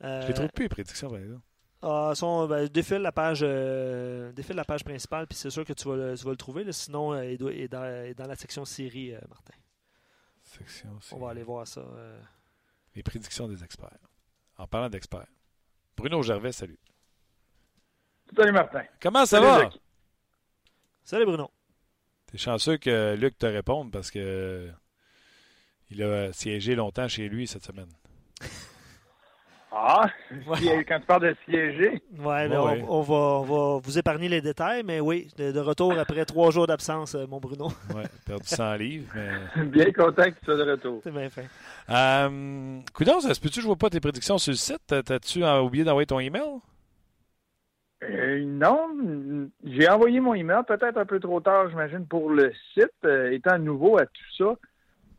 Je les trouve plus les prédictions, par exemple. Ah, son, ben, défile la page défile la page principale, puis c'est sûr que tu vas le, tu vas le trouver. sinon, il, doit, est dans, dans, la section série, Martin. On va aller voir ça. Euh. Les prédictions des experts. En parlant d'experts. Bruno Gervais, salut. Salut Martin. Comment ça va? Salut Bruno. T'es chanceux que Luc te réponde parce que il a siégé longtemps chez lui cette semaine. Ah, quand tu parles de siéger. Ouais, On, va, on, va, vous épargner les détails, mais oui, de, retour après trois jours d'absence, euh, mon Bruno. Oui, perdu 100 livres. Mais... bien content que tu sois de retour. C'est bien fait. Euh, Coudon, ça se peut-tu, je vois pas tes prédictions sur le site? T'as-tu oublié d'envoyer ton email? Euh, non, j'ai envoyé mon email peut-être un peu trop tard, j'imagine, pour le site. Euh, étant nouveau à tout ça,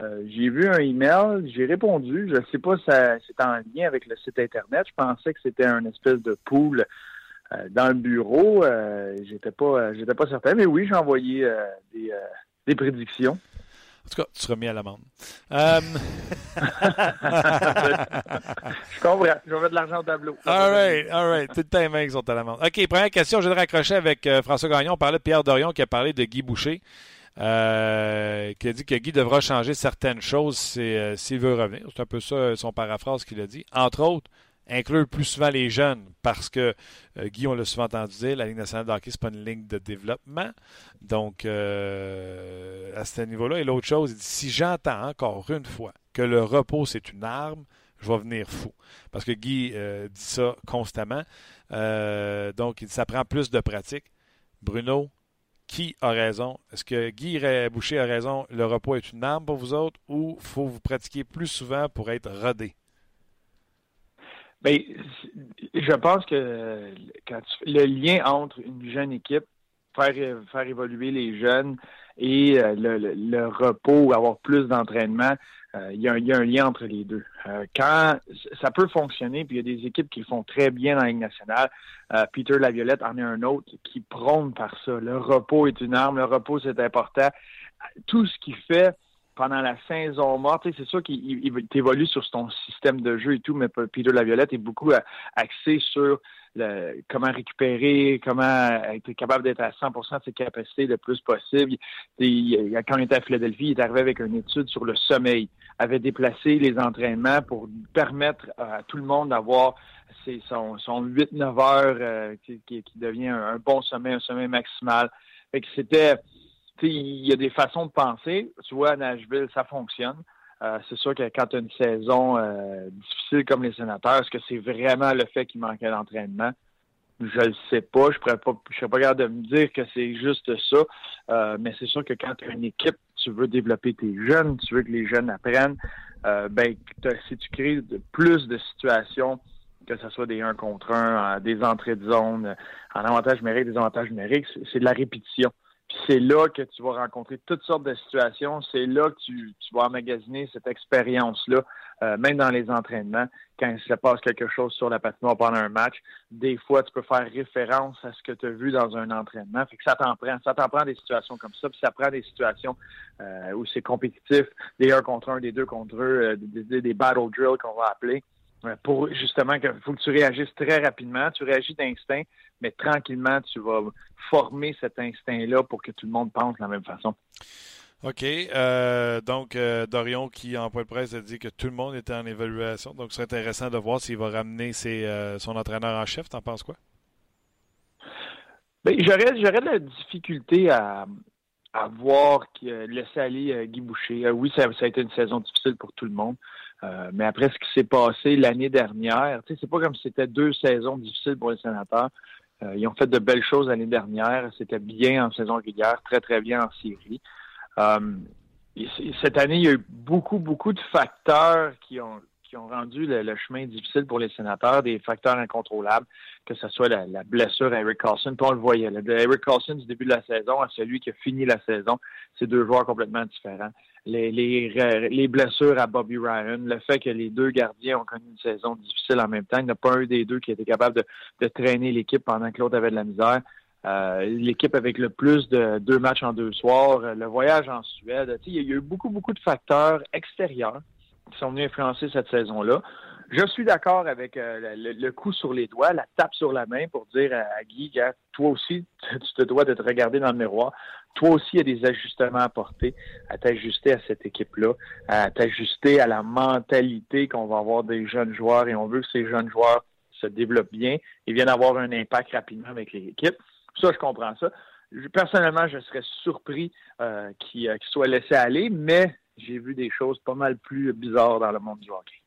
euh, j'ai vu un email, j'ai répondu. Je ne sais pas si c'est en lien avec le site Internet. Je pensais que c'était un espèce de pool euh, dans le bureau. Euh, j'étais pas j'étais pas certain, mais oui, j'ai envoyé des, prédictions. En tout cas, tu seras mis à l'amende. je comprends. Je vais mettre de l'argent au tableau. All right, all right. Tout le temps, les mains sont à l'amende. OK, première question. Je vais raccrocher avec François Gagnon. On parlait de Pierre Dorion qui a parlé de Guy Boucher. Euh, qui a dit que Guy devra changer certaines choses euh, s'il veut revenir. C'est un peu ça son paraphrase qu'il a dit. Entre autres, inclure plus souvent les jeunes, parce que euh, Guy, on l'a souvent entendu dire, la Ligue nationale de hockey, ce pas une ligne de développement. Donc, à ce niveau-là. Et l'autre chose, si j'entends encore une fois que le repos, c'est une arme, je vais venir fou. Parce que Guy dit ça constamment. donc, ça prend plus de pratique. Bruno, qui a raison? Est-ce que Guy Boucher a raison, le repos est une arme pour vous autres ou faut vous pratiquer plus souvent pour être rodé? Bien, je pense que le lien entre une jeune équipe, faire, faire évoluer les jeunes et euh, le, repos, avoir plus d'entraînement, euh, il y, a un lien entre les deux. Euh, quand ça peut fonctionner, puis il y a des équipes qui le font très bien dans la nationale, Peter Laviolette en est un autre qui prône par ça. Le repos est une arme, le repos c'est important. Tout ce qu'il fait pendant la saison morte, c'est sûr qu'il évolue sur ton système de jeu et tout, mais Peter Laviolette est beaucoup axé sur comment récupérer, comment être capable d'être à 100% de ses capacités le plus possible. Il, quand il était à Philadelphie, il est arrivé avec une étude sur le sommeil, avait déplacé les entraînements pour permettre à tout le monde d'avoir son, son 8-9 heures euh, qui, devient un, bon sommeil, un sommeil maximal. Fait que c'était, il y a des façons de penser. Tu vois, à Nashville, ça fonctionne. Euh, c'est sûr que quand tu as une saison euh, difficile comme les sénateurs, est-ce que c'est vraiment le fait qu'il manquait d'entraînement? Je ne sais pas. Je ne pas, serais pas capable de me dire que c'est juste ça. Euh, mais c'est sûr que quand tu as une équipe, tu veux développer tes jeunes, tu veux que les jeunes apprennent. ben, si tu crées plus de situations, que ce soit des 1 contre 1, des entrées de zone, en avantage numérique, des avantages numériques, c'est de la répétition c'est là que tu vas rencontrer toutes sortes de situations. C'est là que tu, vas emmagasiner cette expérience-là, euh, même dans les entraînements. Quand il se passe quelque chose sur la patinoire pendant un match, des fois, tu peux faire référence à ce que tu as vu dans un entraînement. Fait que ça t'en prend. Ça t'en prend des situations comme ça. Puis ça prend des situations euh, où c'est compétitif, des 1 contre 1, des 2 contre 2, euh, des, des battle drills qu'on va appeler pour justement qu'il faut que tu réagisses très rapidement. Tu réagis d'instinct, mais tranquillement, tu vas former cet instinct-là pour que tout le monde pense de la même façon. OK. Euh, donc, euh, Dorion, qui en point de presse a dit que tout le monde était en évaluation. Donc, c'est intéressant de voir s'il va ramener euh, son entraîneur en chef. T'en penses quoi? Ben, j'aurais, j'aurais de la difficulté à, à voir laisser aller Guy Boucher. oui, ça, ça, a été une saison difficile pour tout le monde. Mais après ce qui s'est passé l'année dernière, c'est pas comme si c'était deux saisons difficiles pour les sénateurs. Euh, ils ont fait de belles choses l'année dernière. C'était bien en saison régulière, très, très bien en série. cette année, il y a eu beaucoup, beaucoup de facteurs qui ont, qui ont rendu le, chemin difficile pour les sénateurs, des facteurs incontrôlables, que ce soit la, blessure à Eric Carlson. Puis on le voyait, de Eric Carlson du début de la saison à celui qui a fini la saison, c'est deux joueurs complètement différents. Les, les, les, blessures à Bobby Ryan, le fait que les deux gardiens ont connu une saison difficile en même temps, il n'y a pas un des deux qui était capable de, de traîner l'équipe pendant que l'autre avait de la misère. Euh, l'équipe avec le plus de deux matchs en deux soirs, euh, le voyage en Suède. Il y a eu beaucoup, beaucoup de facteurs extérieurs qui sont venus influencer cette saison-là. Je suis d'accord avec euh, le, coup sur les doigts, la tape sur la main pour dire à, Guy, toi aussi, tu te dois de te regarder dans le miroir. Toi aussi, il y a des ajustements à porter, à t'ajuster à cette équipe-là, à t'ajuster à la mentalité qu'on va avoir des jeunes joueurs et on veut que ces jeunes joueurs se développent bien et viennent avoir un impact rapidement avec l'équipe. Ça, je comprends ça. personnellement, je serais surpris euh, qu'il euh, soit laissé aller, mais j'ai vu des choses pas mal plus bizarres dans le monde du hockey.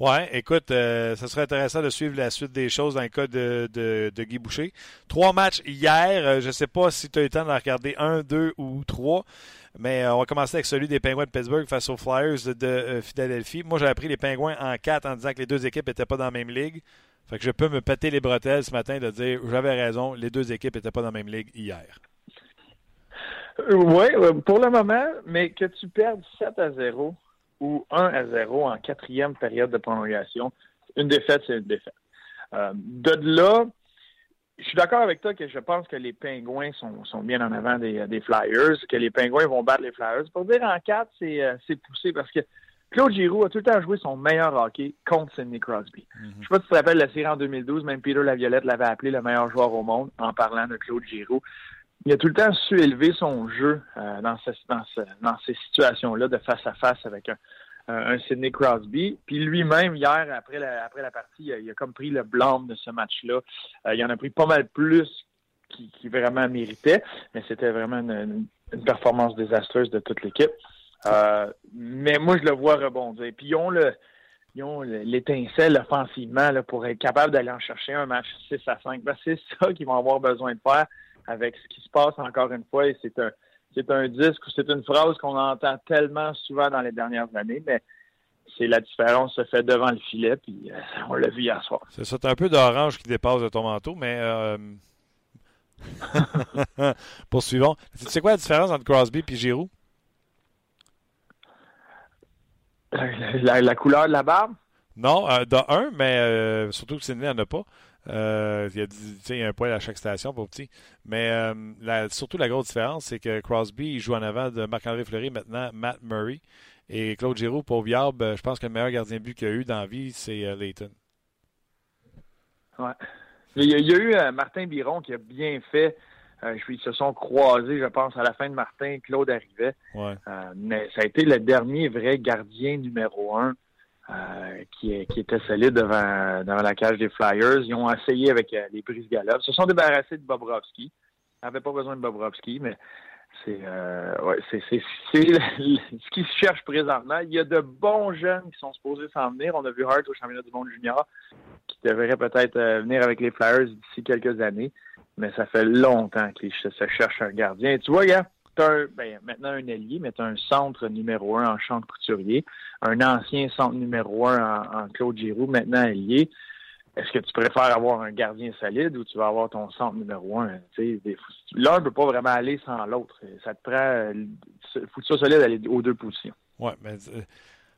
Ouais, écoute, euh, ce serait intéressant de suivre la suite des choses dans le cas de, de, Guy Boucher. Trois matchs hier. je ne sais pas si tu as eu le temps de regarder un, deux ou trois, mais on va commencer avec celui des Penguins de Pittsburgh face aux Flyers de, Philadelphie. Moi, j'ai appris les Penguins en quatre en disant que les deux équipes n'étaient pas dans la même ligue. Fait que je peux me péter les bretelles ce matin de dire j'avais raison, les deux équipes n'étaient pas dans la même ligue hier. Euh, oui, euh, pour le moment, mais que tu perdes 7 à 0 ou 1 à 0 en quatrième période de prolongation, une défaite, c'est une défaite. Euh, de là, je suis d'accord avec toi que je pense que les Pingouins sont, bien en avant des, des, Flyers, que les Pingouins vont battre les Flyers. Pour dire en 4, c'est poussé parce que Claude Giroux a tout le temps joué son meilleur hockey contre Sidney Crosby. Je mhm. ne Je sais pas si tu te rappelles la série en 2012, même Peter Laviolette l'avait appelé le meilleur joueur au monde en parlant de Claude Giroux. Il a tout le temps su élever son jeu euh, dans, ces situations-là de face à face avec un, Sidney Crosby. Puis lui-même, hier, après la, après la partie, il a, comme pris le blâme de ce match-là. Euh, il en a pris pas mal plus qu'il qui vraiment méritait, mais c'était vraiment une, performance désastreuse de toute l'équipe. Euh, mais moi, je le vois rebondir. Puis ils ont le ils ont l'étincelle offensivement là, pour être capable d'aller en chercher un match 6 à 5. Ben, c'est ça qu'ils vont avoir besoin de faire avec ce qui se passe encore une fois. Et c'est un c'est un disque ou c'est une phrase qu'on entend tellement souvent dans les dernières années, mais c'est la différence se fait devant le filet, puis euh, on l'a vu hier soir. C'est ça, un peu d'orange qui dépasse de ton manteau, mais euh... poursuivons. C'est quoi la différence entre Crosby et Giroud? La, couleur de la barbe? Non, euh, un, mais euh, surtout que Sidney n'en a pas. Euh, il, y a, il, y a, un poil à chaque station, pour petit. Mais euh, surtout, la grosse différence, c'est que Crosby il joue en avant de Marc-André Fleury, maintenant Matt Murray. Et Claude Giroux, pour Viable, je pense que le meilleur gardien de but qu'il a eu dans la vie, c'est Leighton. Ouais. Il y, a, il y a eu Martin Biron qui a bien fait euh, ils se sont croisés, je pense, à la fin de Martin. Claude arrivait. Euh, mais ça a été le dernier vrai gardien numéro un euh, qui, était solide devant, la cage des Flyers. Ils ont essayé avec les brises galop. Ils se sont débarrassés de Bobrovski. Ils n'avaient pas besoin de Bobrovski, mais c'est ouais, c'est ce qui se cherche présentement. Il y a de bons jeunes qui sont supposés s'en venir. On a vu Hart au championnat du monde junior qui devrait peut-être venir avec les Flyers d'ici quelques années mais ça fait longtemps qu'ils se, cherchent un gardien. tu vois, gars, ben, maintenant un allié, mais un centre numéro un en champ de couturier, un ancien centre numéro un en, Claude Giroux, maintenant allié. Est-ce que tu préfères avoir un gardien solide ou tu vas avoir ton centre numéro un? L'un ne peut pas vraiment aller sans l'autre. Ça te prend. faut que tu sois solide aller aux deux positions. Oui, mais euh,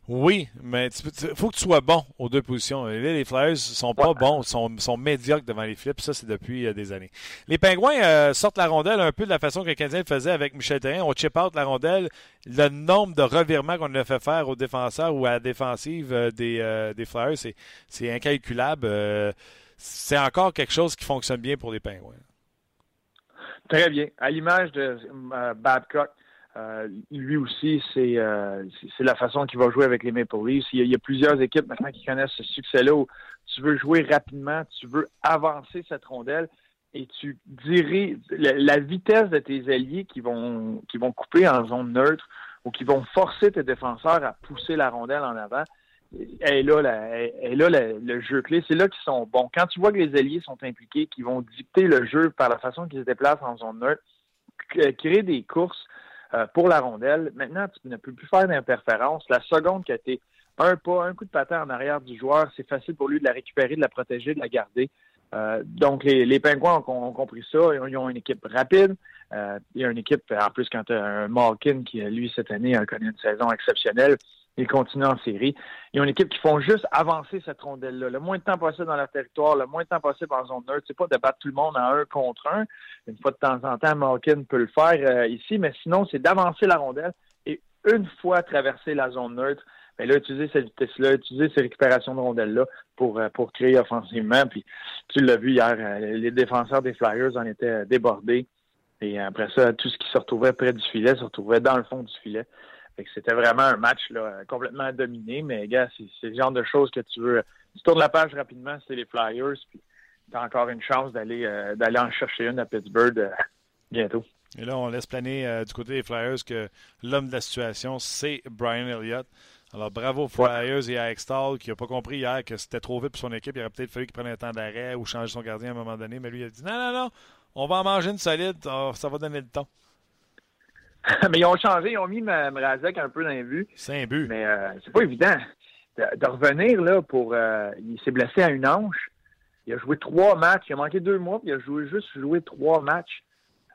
oui, mais il faut que tu sois bon aux deux positions. les Flyers sont pas bons, sont, sont médiocres devant les flips. Ça, c'est depuis euh, des années. Les Pingouins euh, sortent la rondelle un peu de la façon que les Canadiens le faisaient avec Michel Therrien. On chip out la rondelle. Le nombre de revirements qu'on a fait faire aux défenseurs ou à la défensive euh, des, des Flyers, c'est incalculable. c'est encore quelque chose qui fonctionne bien pour les Pingouins. Très bien. À l'image de Babcock, euh, lui aussi, euh, c'est la façon qu'il va jouer avec les Maple Leafs. Il y, a, plusieurs équipes maintenant qui connaissent ce succès-là où tu veux jouer rapidement, tu veux avancer cette rondelle et tu dirais la, vitesse de tes alliés qui vont qui vont couper en zone neutre ou qui vont forcer tes défenseurs à pousser la rondelle en avant. Elle est là, là le jeu clé. C'est là qu'ils sont bons. Quand tu vois que les alliés sont impliqués, qui vont dicter le jeu par la façon qu'ils se déplacent en zone neutre, créer des courses euh, pour la rondelle. Maintenant, tu ne peux plus faire d'interférence. La seconde qui a été un pas, un coup de patin en arrière du joueur, c'est facile pour lui de la récupérer, de la protéger, de la garder. Euh, donc, les, les Pingouins ont, compris ça. Ils ont, une équipe rapide. Euh, il y a une équipe, en plus, quand tu as un Malkin qui, lui, cette année, a connu une saison exceptionnelle, il continue en série. Ils ont une équipe qui font juste avancer cette rondelle-là. Le moins de temps possible dans leur territoire, le moins de temps possible en zone neutre. C'est pas de battre tout le monde en un contre un. Une fois de temps en temps, Malkin peut le faire euh, ici, mais sinon, c'est d'avancer la rondelle et une fois traverser la zone neutre, mais là, utiliser cette vitesse-là, utiliser ces récupérations de rondelles-là pour, euh, pour créer offensivement. Puis tu l'as vu hier, euh, les défenseurs des Flyers en étaient débordés. Et après ça, tout ce qui se retrouvait près du filet se retrouvait dans le fond du filet. C'était vraiment un match là, complètement dominé. Mais gars, c'est le genre de choses que tu veux. Tu tournes la page rapidement, c'est les Flyers, puis tu as encore une chance d'aller euh, d'aller en chercher une à Pittsburgh bientôt. Et là, on laisse planer du côté des Flyers que l'homme de la situation, c'est Brian Elliott. Alors, bravo Flyers et à Extall qui n'a pas compris hier que c'était trop vite pour son équipe. Il aurait peut-être fallu qu'il prenne un temps d'arrêt ou changer son gardien à un moment donné. Mais lui, il a dit non, non, non, on va en manger une solide. Ah, ça va donner le temps. mais ils ont changé. Ils ont mis Mrazek un peu dans les vues. C'est un but. Mais euh, c'est pas évident de, revenir là pour. Euh, il s'est blessé à une hanche. Il a joué trois matchs. Il a manqué deux mois, puis il a joué, juste joué trois matchs.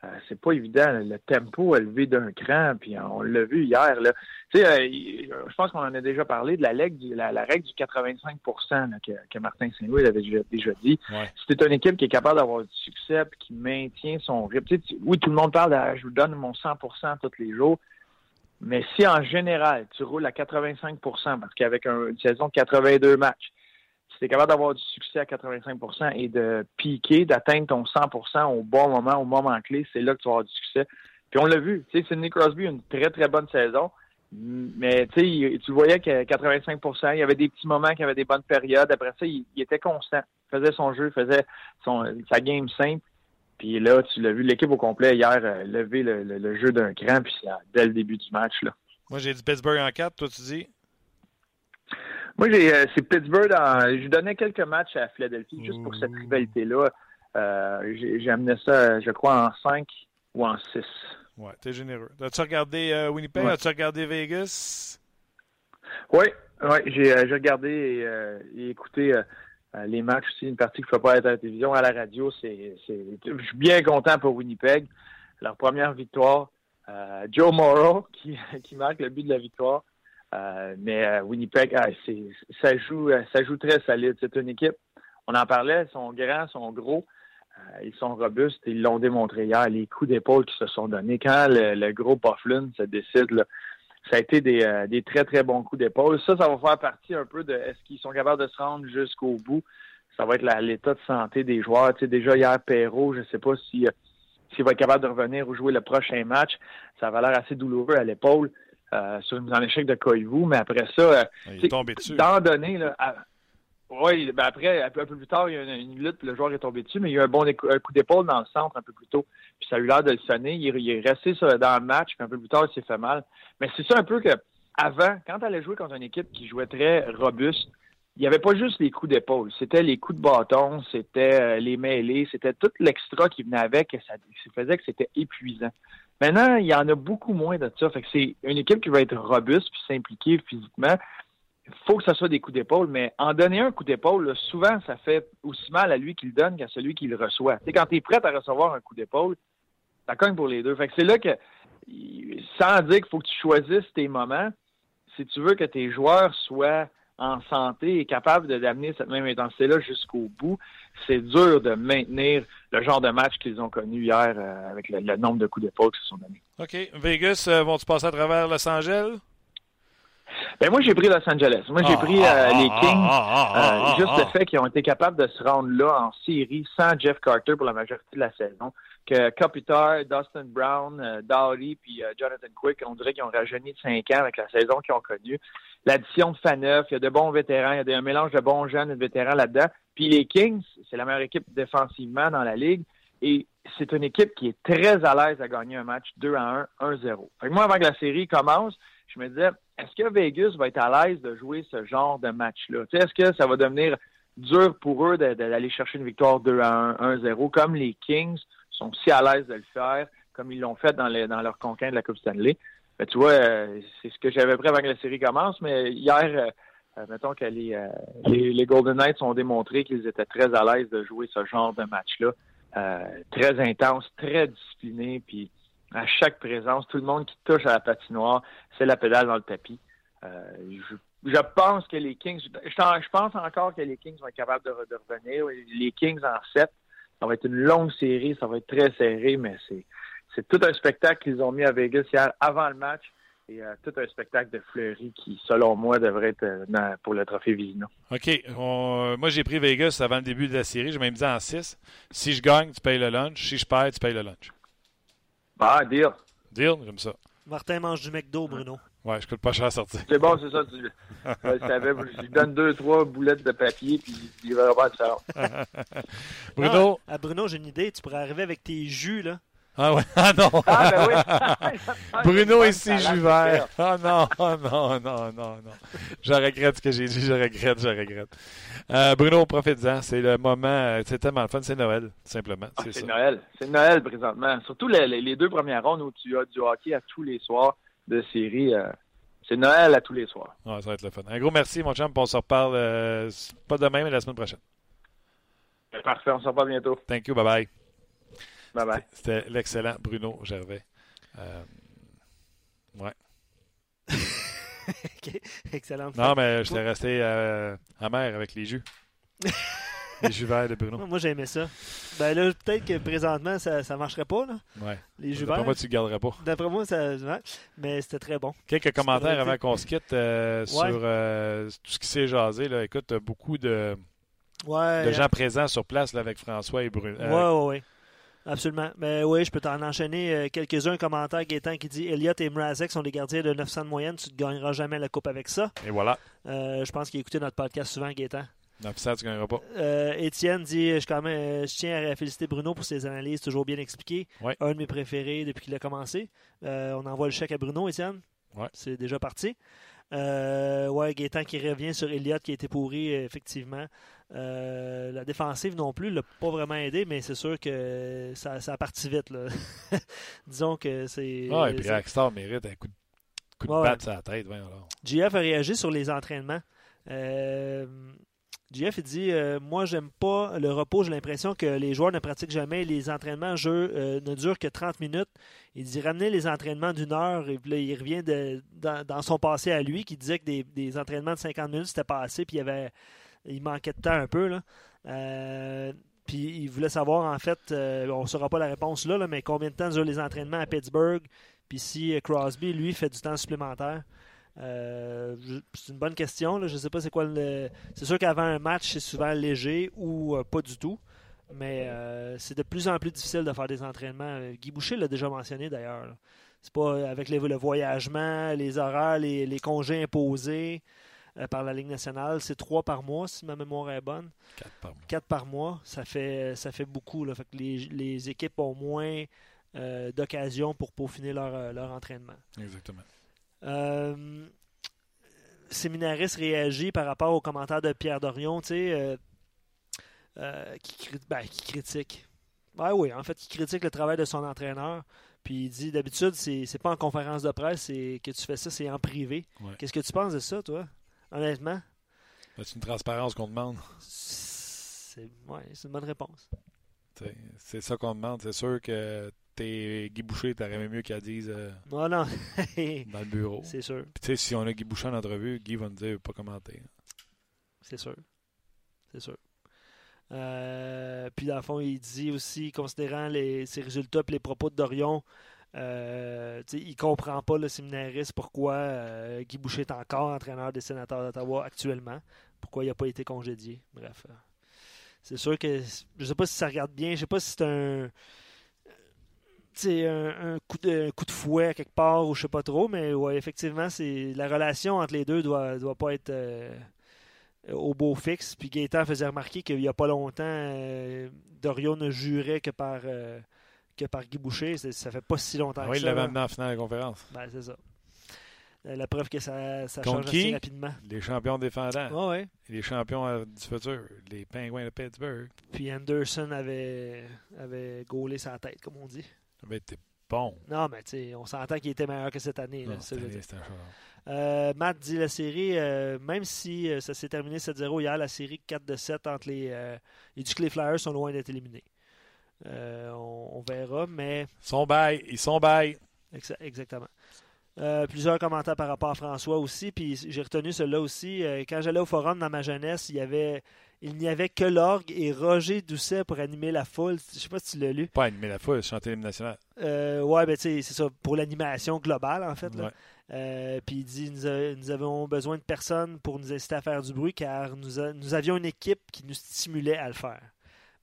Euh, c'est pas évident. Le tempo élevé d'un cran, puis on l'a vu hier. Là. Tu sais, euh, je pense qu'on en a déjà parlé de la, règle, la, règle du 85% que, Martin Saint-Louis avait déjà, dit. C'est une équipe qui est capable d'avoir du succès et qui maintient son rythme. oui, tout le monde parle de je vous donne mon 100% tous les jours. Mais si en général, tu roules à 85% parce qu'avec une saison de 82 matchs, si tu es capable d'avoir du succès à 85% et de piquer, d'atteindre ton 100% au bon moment, au moment clé, c'est là que tu vas avoir du succès. Puis on l'a vu, tu sais, Sidney Crosby a une très, très bonne saison. Mais tu sais, tu voyais que 85% il y avait des petits moments qui avaient des bonnes périodes. Après ça, il, était constant. Il faisait son jeu, faisait son, sa game simple. Puis là, tu l'as vu, l'équipe au complet hier euh, lever le, jeu d'un cran, puis dès le début du match. Là. Moi, j'ai dit Pittsburgh en 4, toi tu dis? Moi, j'ai, euh, c'est Pittsburgh. En, je donnais quelques matchs à Philadelphie juste pour cette rivalité-là. Euh, j'ai, amené ça, je crois, en 5 ou en 6. Ouais, t'es généreux. As-tu regardé euh, Winnipeg? As-tu regardé Vegas? Oui, ouais, j'ai, regardé et, écouté les matchs aussi. Une partie qui ne peut pas être à la télévision, à la radio. C'est, je suis bien content pour Winnipeg. Leur première victoire. Joe Morrow qui, qui marque le but de la victoire. Euh, mais euh, Winnipeg, ah, ça joue, euh, ça joue très solide. C'est une équipe. On en parlait, ils sont grands, ils sont gros, ils sont robustes. Ils l'ont démontré hier. Les coups d'épaule qui se sont donnés quand le, gros Bufflin se décide, ça a été des, très très bons coups d'épaule. Ça, ça va faire partie un peu de est-ce qu'ils sont capables de se rendre jusqu'au bout. Ça va être l'état de santé des joueurs. Tu sais, déjà hier, Perrault, je ne sais pas si s'il va être capable de revenir ou jouer le prochain match. Ça va l'air assez douloureux à l'épaule. Euh, sur une mise en échec de Koivu, mais après ça, euh, il est tombé dessus. donné, là, oui, ben après, un peu, plus tard, il y a une, lutte, puis le joueur est tombé dessus, mais il y a eu un bon coup d'épaule dans le centre un peu plus tôt. Puis ça a eu l'air de le sonner. Il, est resté dans le match, puis un peu plus tard, il s'est fait mal. Mais c'est ça un peu que avant, quand tu allais jouer contre une équipe qui jouait très robuste, il n'y avait pas juste les coups d'épaule, c'était les coups de bâton, c'était euh, les mêlées, c'était tout l'extra qui venait avec, et ça, ça faisait que c'était épuisant. Maintenant, il y en a beaucoup moins de ça. Fait que c'est une équipe qui va être robuste puis s'impliquer physiquement. Il faut que ce soit des coups d'épaule, mais en donner un coup d'épaule, souvent, ça fait aussi mal à lui qui le donne qu'à celui qui le reçoit. Quand tu es prêt à recevoir un coup d'épaule, ça cogne pour les deux. Fait que c'est là que, sans dire qu'il faut que tu choisisses tes moments, si tu veux que tes joueurs soient en santé et capable d'amener cette même intensité-là jusqu'au bout, c'est dur de maintenir le genre de match qu'ils ont connu hier euh, avec le, nombre de coups d'épaule qui se sont donnés. OK. Vegas, euh, vont-tu passer à travers Los Angeles? Ben moi, j'ai pris Los Angeles. Moi, j'ai ah, pris euh, ah, les ah, Kings. juste le fait qu'ils ont été capables de se rendre là en série sans Jeff Carter pour la majorité de la saison. Que Kopitar, Dustin Brown, Dowdy puis Jonathan Quick, on dirait qu'ils ont rajeuni de 5 ans avec la saison qu'ils ont connue l'addition de Faneuf, il y a de bons vétérans, il y a un mélange de bons jeunes et de vétérans là-dedans. Puis les Kings, c'est la meilleure équipe défensivement dans la ligue. Et c'est une équipe qui est très à l'aise à gagner un match 2 à 1, 1-0. moi, avant que la série commence, je me disais, est-ce que Vegas va être à l'aise de jouer ce genre de match-là? Est-ce que ça va devenir dur pour eux d'aller chercher une victoire 2 à 1, 1-0, comme les Kings sont si à l'aise de le faire, comme ils l'ont fait dans, dans leur conquête de la Coupe Stanley? Ben, tu vois, euh, c'est ce que j'avais pris avant que la série commence, mais hier, euh, euh, mettons que les, les, les, Golden Knights ont démontré qu'ils étaient très à l'aise de jouer ce genre de match-là. très intense, très discipliné, puis à chaque présence, tout le monde qui touche à la patinoire, c'est la pédale dans le tapis. Je, je, pense que les Kings, je, je, pense encore que les Kings vont être capables de, de revenir. Les Kings en 7, ça va être une longue série, ça va être très serré, mais c'est c'est tout un spectacle qu'ils ont mis à Vegas hier avant le match et euh, tout un spectacle de Fleury qui, selon moi, devrait être euh, pour le trophée Vizina. OK. moi, j'ai pris Vegas avant le début de la série. Je m'ai mis en 6. Si je gagne, tu payes le lunch. Si je perds, tu payes le lunch. Bah, deal. Deal, j'aime ça. Martin mange du McDo, Bruno. Ouais, je coûte pas cher à sortir. C'est bon, c'est ça. Tu... je lui donne deux, trois boulettes de papier, puis il va avoir de Bruno? Ah, Bruno, j'ai une idée. Tu pourrais arriver avec tes jus, là. Ah ouais, ah non. Ah ben oui. Bruno et ses. Ah non, ah non, non, non, non. Je regrette ce que j'ai dit, je regrette, je regrette. Euh, Bruno, profite-en. C'est le moment, euh, c'est tellement le fun, c'est Noël, simplement. Ah, c'est Noël. C'est Noël présentement. Surtout les, les, deux premières rondes où tu as du hockey à tous les soirs de série. Euh, c'est Noël à tous les soirs. Ouais, ça va être le fun. Un gros merci, mon champ. On se reparle euh, pas demain, mais la semaine prochaine. Parfait, on se reparle bientôt. Thank you, bye bye. C'était l'excellent Bruno Gervais. Euh, ouais. Excellent. Non, mais j'étais resté euh, amer avec les jus. les jus verts de Bruno. Moi, j'aimais ça. Ben là, peut-être que présentement, ça ne marcherait pas. Là. Ouais. Les jus D'après moi, tu ne garderais pas. D'après moi, ça. Mais c'était très bon. Quelques commentaires avant qu'on se quitte euh, sur euh, tout ce qui s'est jasé. Là. Écoute, beaucoup de, de gens présents sur place là, avec François et Bruno. Oui, oui, oui. Absolument. Mais oui, je peux t'en enchaîner euh, quelques-uns. commentaires Gaétan qui dit Elliott et Mrazek sont des gardiens de 900 de moyenne. Tu ne gagneras jamais la coupe avec ça. Et voilà. Euh, je pense qu'il a écouté notre podcast souvent, Gaétan. 900, tu ne gagneras pas. Euh, Étienne dit je, quand même, je tiens à féliciter Bruno pour ses analyses toujours bien expliquées. Un de mes préférés depuis qu'il a commencé. on envoie le chèque à Bruno, Étienne. Ouais. C'est déjà parti. ouais, Gaétan qui revient sur Elliott qui a été pourri, effectivement. Euh, la défensive non plus l'a pas vraiment aidé, mais c'est sûr que ça, ça a parti vite. Là. Disons que c'est. Ah, et puis Rockstar mérite un coup de, coup de batte sur la tête. alors. GF a réagi sur les entraînements. Euh, GF il dit euh, Moi, j'aime pas le repos. J'ai l'impression que les joueurs ne pratiquent jamais. Les entraînements jeu, euh, ne durent que 30 minutes. Il dit Ramener les entraînements d'une heure. Et il revient de, dans, son passé à lui qui disait que des, des entraînements de 50 minutes, c'était pas assez. Puis il y avait il manquait de temps un peu. Là. Euh, puis il voulait savoir, en fait, euh, on ne saura pas la réponse là, mais combien de temps durent les entraînements à Pittsburgh. Puis si Crosby, lui, fait du temps supplémentaire. Euh, c'est une bonne question. Je ne sais pas c'est quoi le. C'est sûr qu'avant un match, c'est souvent léger ou pas du tout. Mais c'est de plus en plus difficile de faire des entraînements. Guy Boucher l'a déjà mentionné d'ailleurs. C'est pas avec le voyagement, les horaires, les congés imposés. Euh, par la Ligue nationale. C'est trois par mois, si ma mémoire est bonne. Quatre par mois. Quatre par mois, ça fait, ça fait beaucoup. Là. Fait que les, équipes ont moins euh, d'occasions pour peaufiner leur, euh, leur entraînement. Exactement. Euh, Séminaris réagit par rapport aux commentaires de Pierre Dorion, tu sais, qui, ben, qui, critique. Ben oui, en fait, qui critique le travail de son entraîneur. Puis il dit d'habitude, c'est, c'est pas en conférence de presse, c'est que tu fais ça, c'est en privé. Qu'est-ce que tu penses de ça, toi? Honnêtement. C'est une transparence qu'on demande? C'est ouais, une bonne réponse. C'est ça qu'on demande. C'est sûr que t'es Guy Boucher, t'aurais mieux qu'à dise euh, non, non. dans le bureau. C'est sûr. Puis si on a Guy Boucher en entrevue, Guy va nous dire pas commenter. C'est sûr. C'est sûr. Euh, puis dans le fond, il dit aussi, considérant les, ses résultats et les propos de Dorion, euh, il comprend pas le séminariste pourquoi euh, Guy Boucher est encore entraîneur des sénateurs d'Ottawa actuellement, pourquoi il n'a pas été congédié. Bref. Euh, c'est sûr que je sais pas si ça regarde bien, je sais pas si c'est un, un, coup de, coup de fouet quelque part ou je sais pas trop, mais ouais, effectivement, la relation entre les deux doit, doit pas être au beau fixe. Puis Gaétan faisait remarquer qu'il n'y a pas longtemps, Dorion ne jurait que par que par Guy Boucher. Ça fait pas si longtemps ah que oui, ça. il l'avait amené en finale de la conférence. Ben, c'est ça. Euh, la preuve que ça, ça change assez rapidement. Les champions défendants. Oh, ouais. Les champions du futur. Les pingouins de Pittsburgh. Puis Anderson avait, avait gaulé sa tête, comme on dit. Ben, t'es bon. Non, mais tu sais, on s'entend qu'il était meilleur que cette année. là, Non, cette année, joueur. Euh, Matt dit la série, euh, même si euh, ça s'est terminé 7-0 hier, la série 4-7 entre les. Euh, que les Flyers sont loin d'être éliminés. Euh, on, on verra, mais. Ils sont bail, ils sont bail. exa- exactement. Euh, plusieurs commentaires par rapport à François aussi, puis j'ai retenu celui-là aussi. Euh, quand j'allais au forum dans ma jeunesse, il y avait. Il n'y avait que l'orgue et Roger Doucet pour animer la foule. Je sais pas si tu l'as lu. Pas animer la foule, chanter l'hymne national. Euh, ouais, ben c'est ça, pour l'animation globale, en fait. Ouais. Puis il dit nous, a- nous avons besoin de personnes pour nous inciter à faire du bruit car nous, a- nous avions une équipe qui nous stimulait à le faire.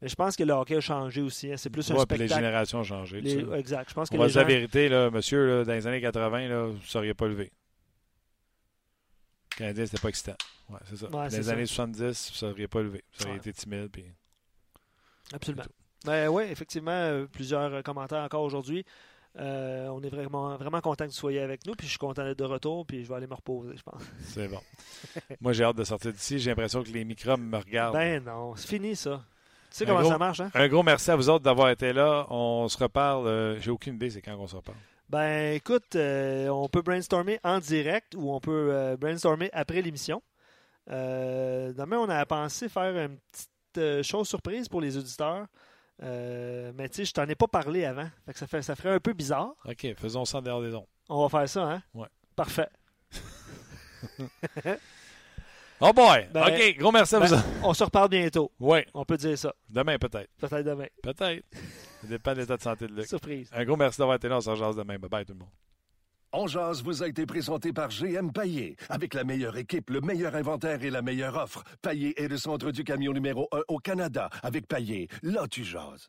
Mais je pense que le hockey a changé aussi. hein. C'est plus un Ouais, puis les spectacle. générations ont changé. Les- exact. Je pense que On va les dire la gens- vérité, là, monsieur, là, dans les années 80, là, vous ne seriez pas levé. Le Canadien, c'était pas excitant. Ouais, c'est ça. Ouais, dans les ça. années 70, vous ne seriez pas levé. Vous auriez été timide. Puis... Absolument. Ben, oui, effectivement, euh, plusieurs euh, commentaires encore aujourd'hui. Euh, on est vraiment, vraiment content que tu soyez avec nous. Puis je suis content d'être de retour. Puis je vais aller me reposer, je pense. C'est bon. Moi, j'ai hâte de sortir d'ici. J'ai l'impression que les microbes me regardent. Ben non, c'est fini ça. Tu sais comment gros- ça marche, hein? Un gros merci à vous autres d'avoir été là. On se reparle. euh, J'ai aucune idée, c'est quand on se reparle. Ben écoute, euh, on peut brainstormer en direct ou on peut euh, brainstormer après l'émission. Demain, on a pensé faire une petite chose surprise pour les auditeurs. Mais tu sais, je t'en ai pas parlé avant. Fait que ça, fait, ça ferait un peu bizarre. OK, faisons ça en dehors des ondes. On va faire ça, hein? Ouais. Parfait. Oh boy! Ben, OK, gros merci à Ben, vous on se reparle bientôt. Oui, On peut dire ça. demain peut-être. Peut-être demain. Peut-être. Ça dépend de l'état de santé de Luc. Surprise. Un gros merci d'avoir été là. On se rejase demain. Bye bye tout le monde. On jase vous a été présenté par GM Paillé. Avec la meilleure équipe, le meilleur inventaire et la meilleure offre. Paillé est le centre du camion numéro 1 au Canada. Avec Paillé, là tu jases.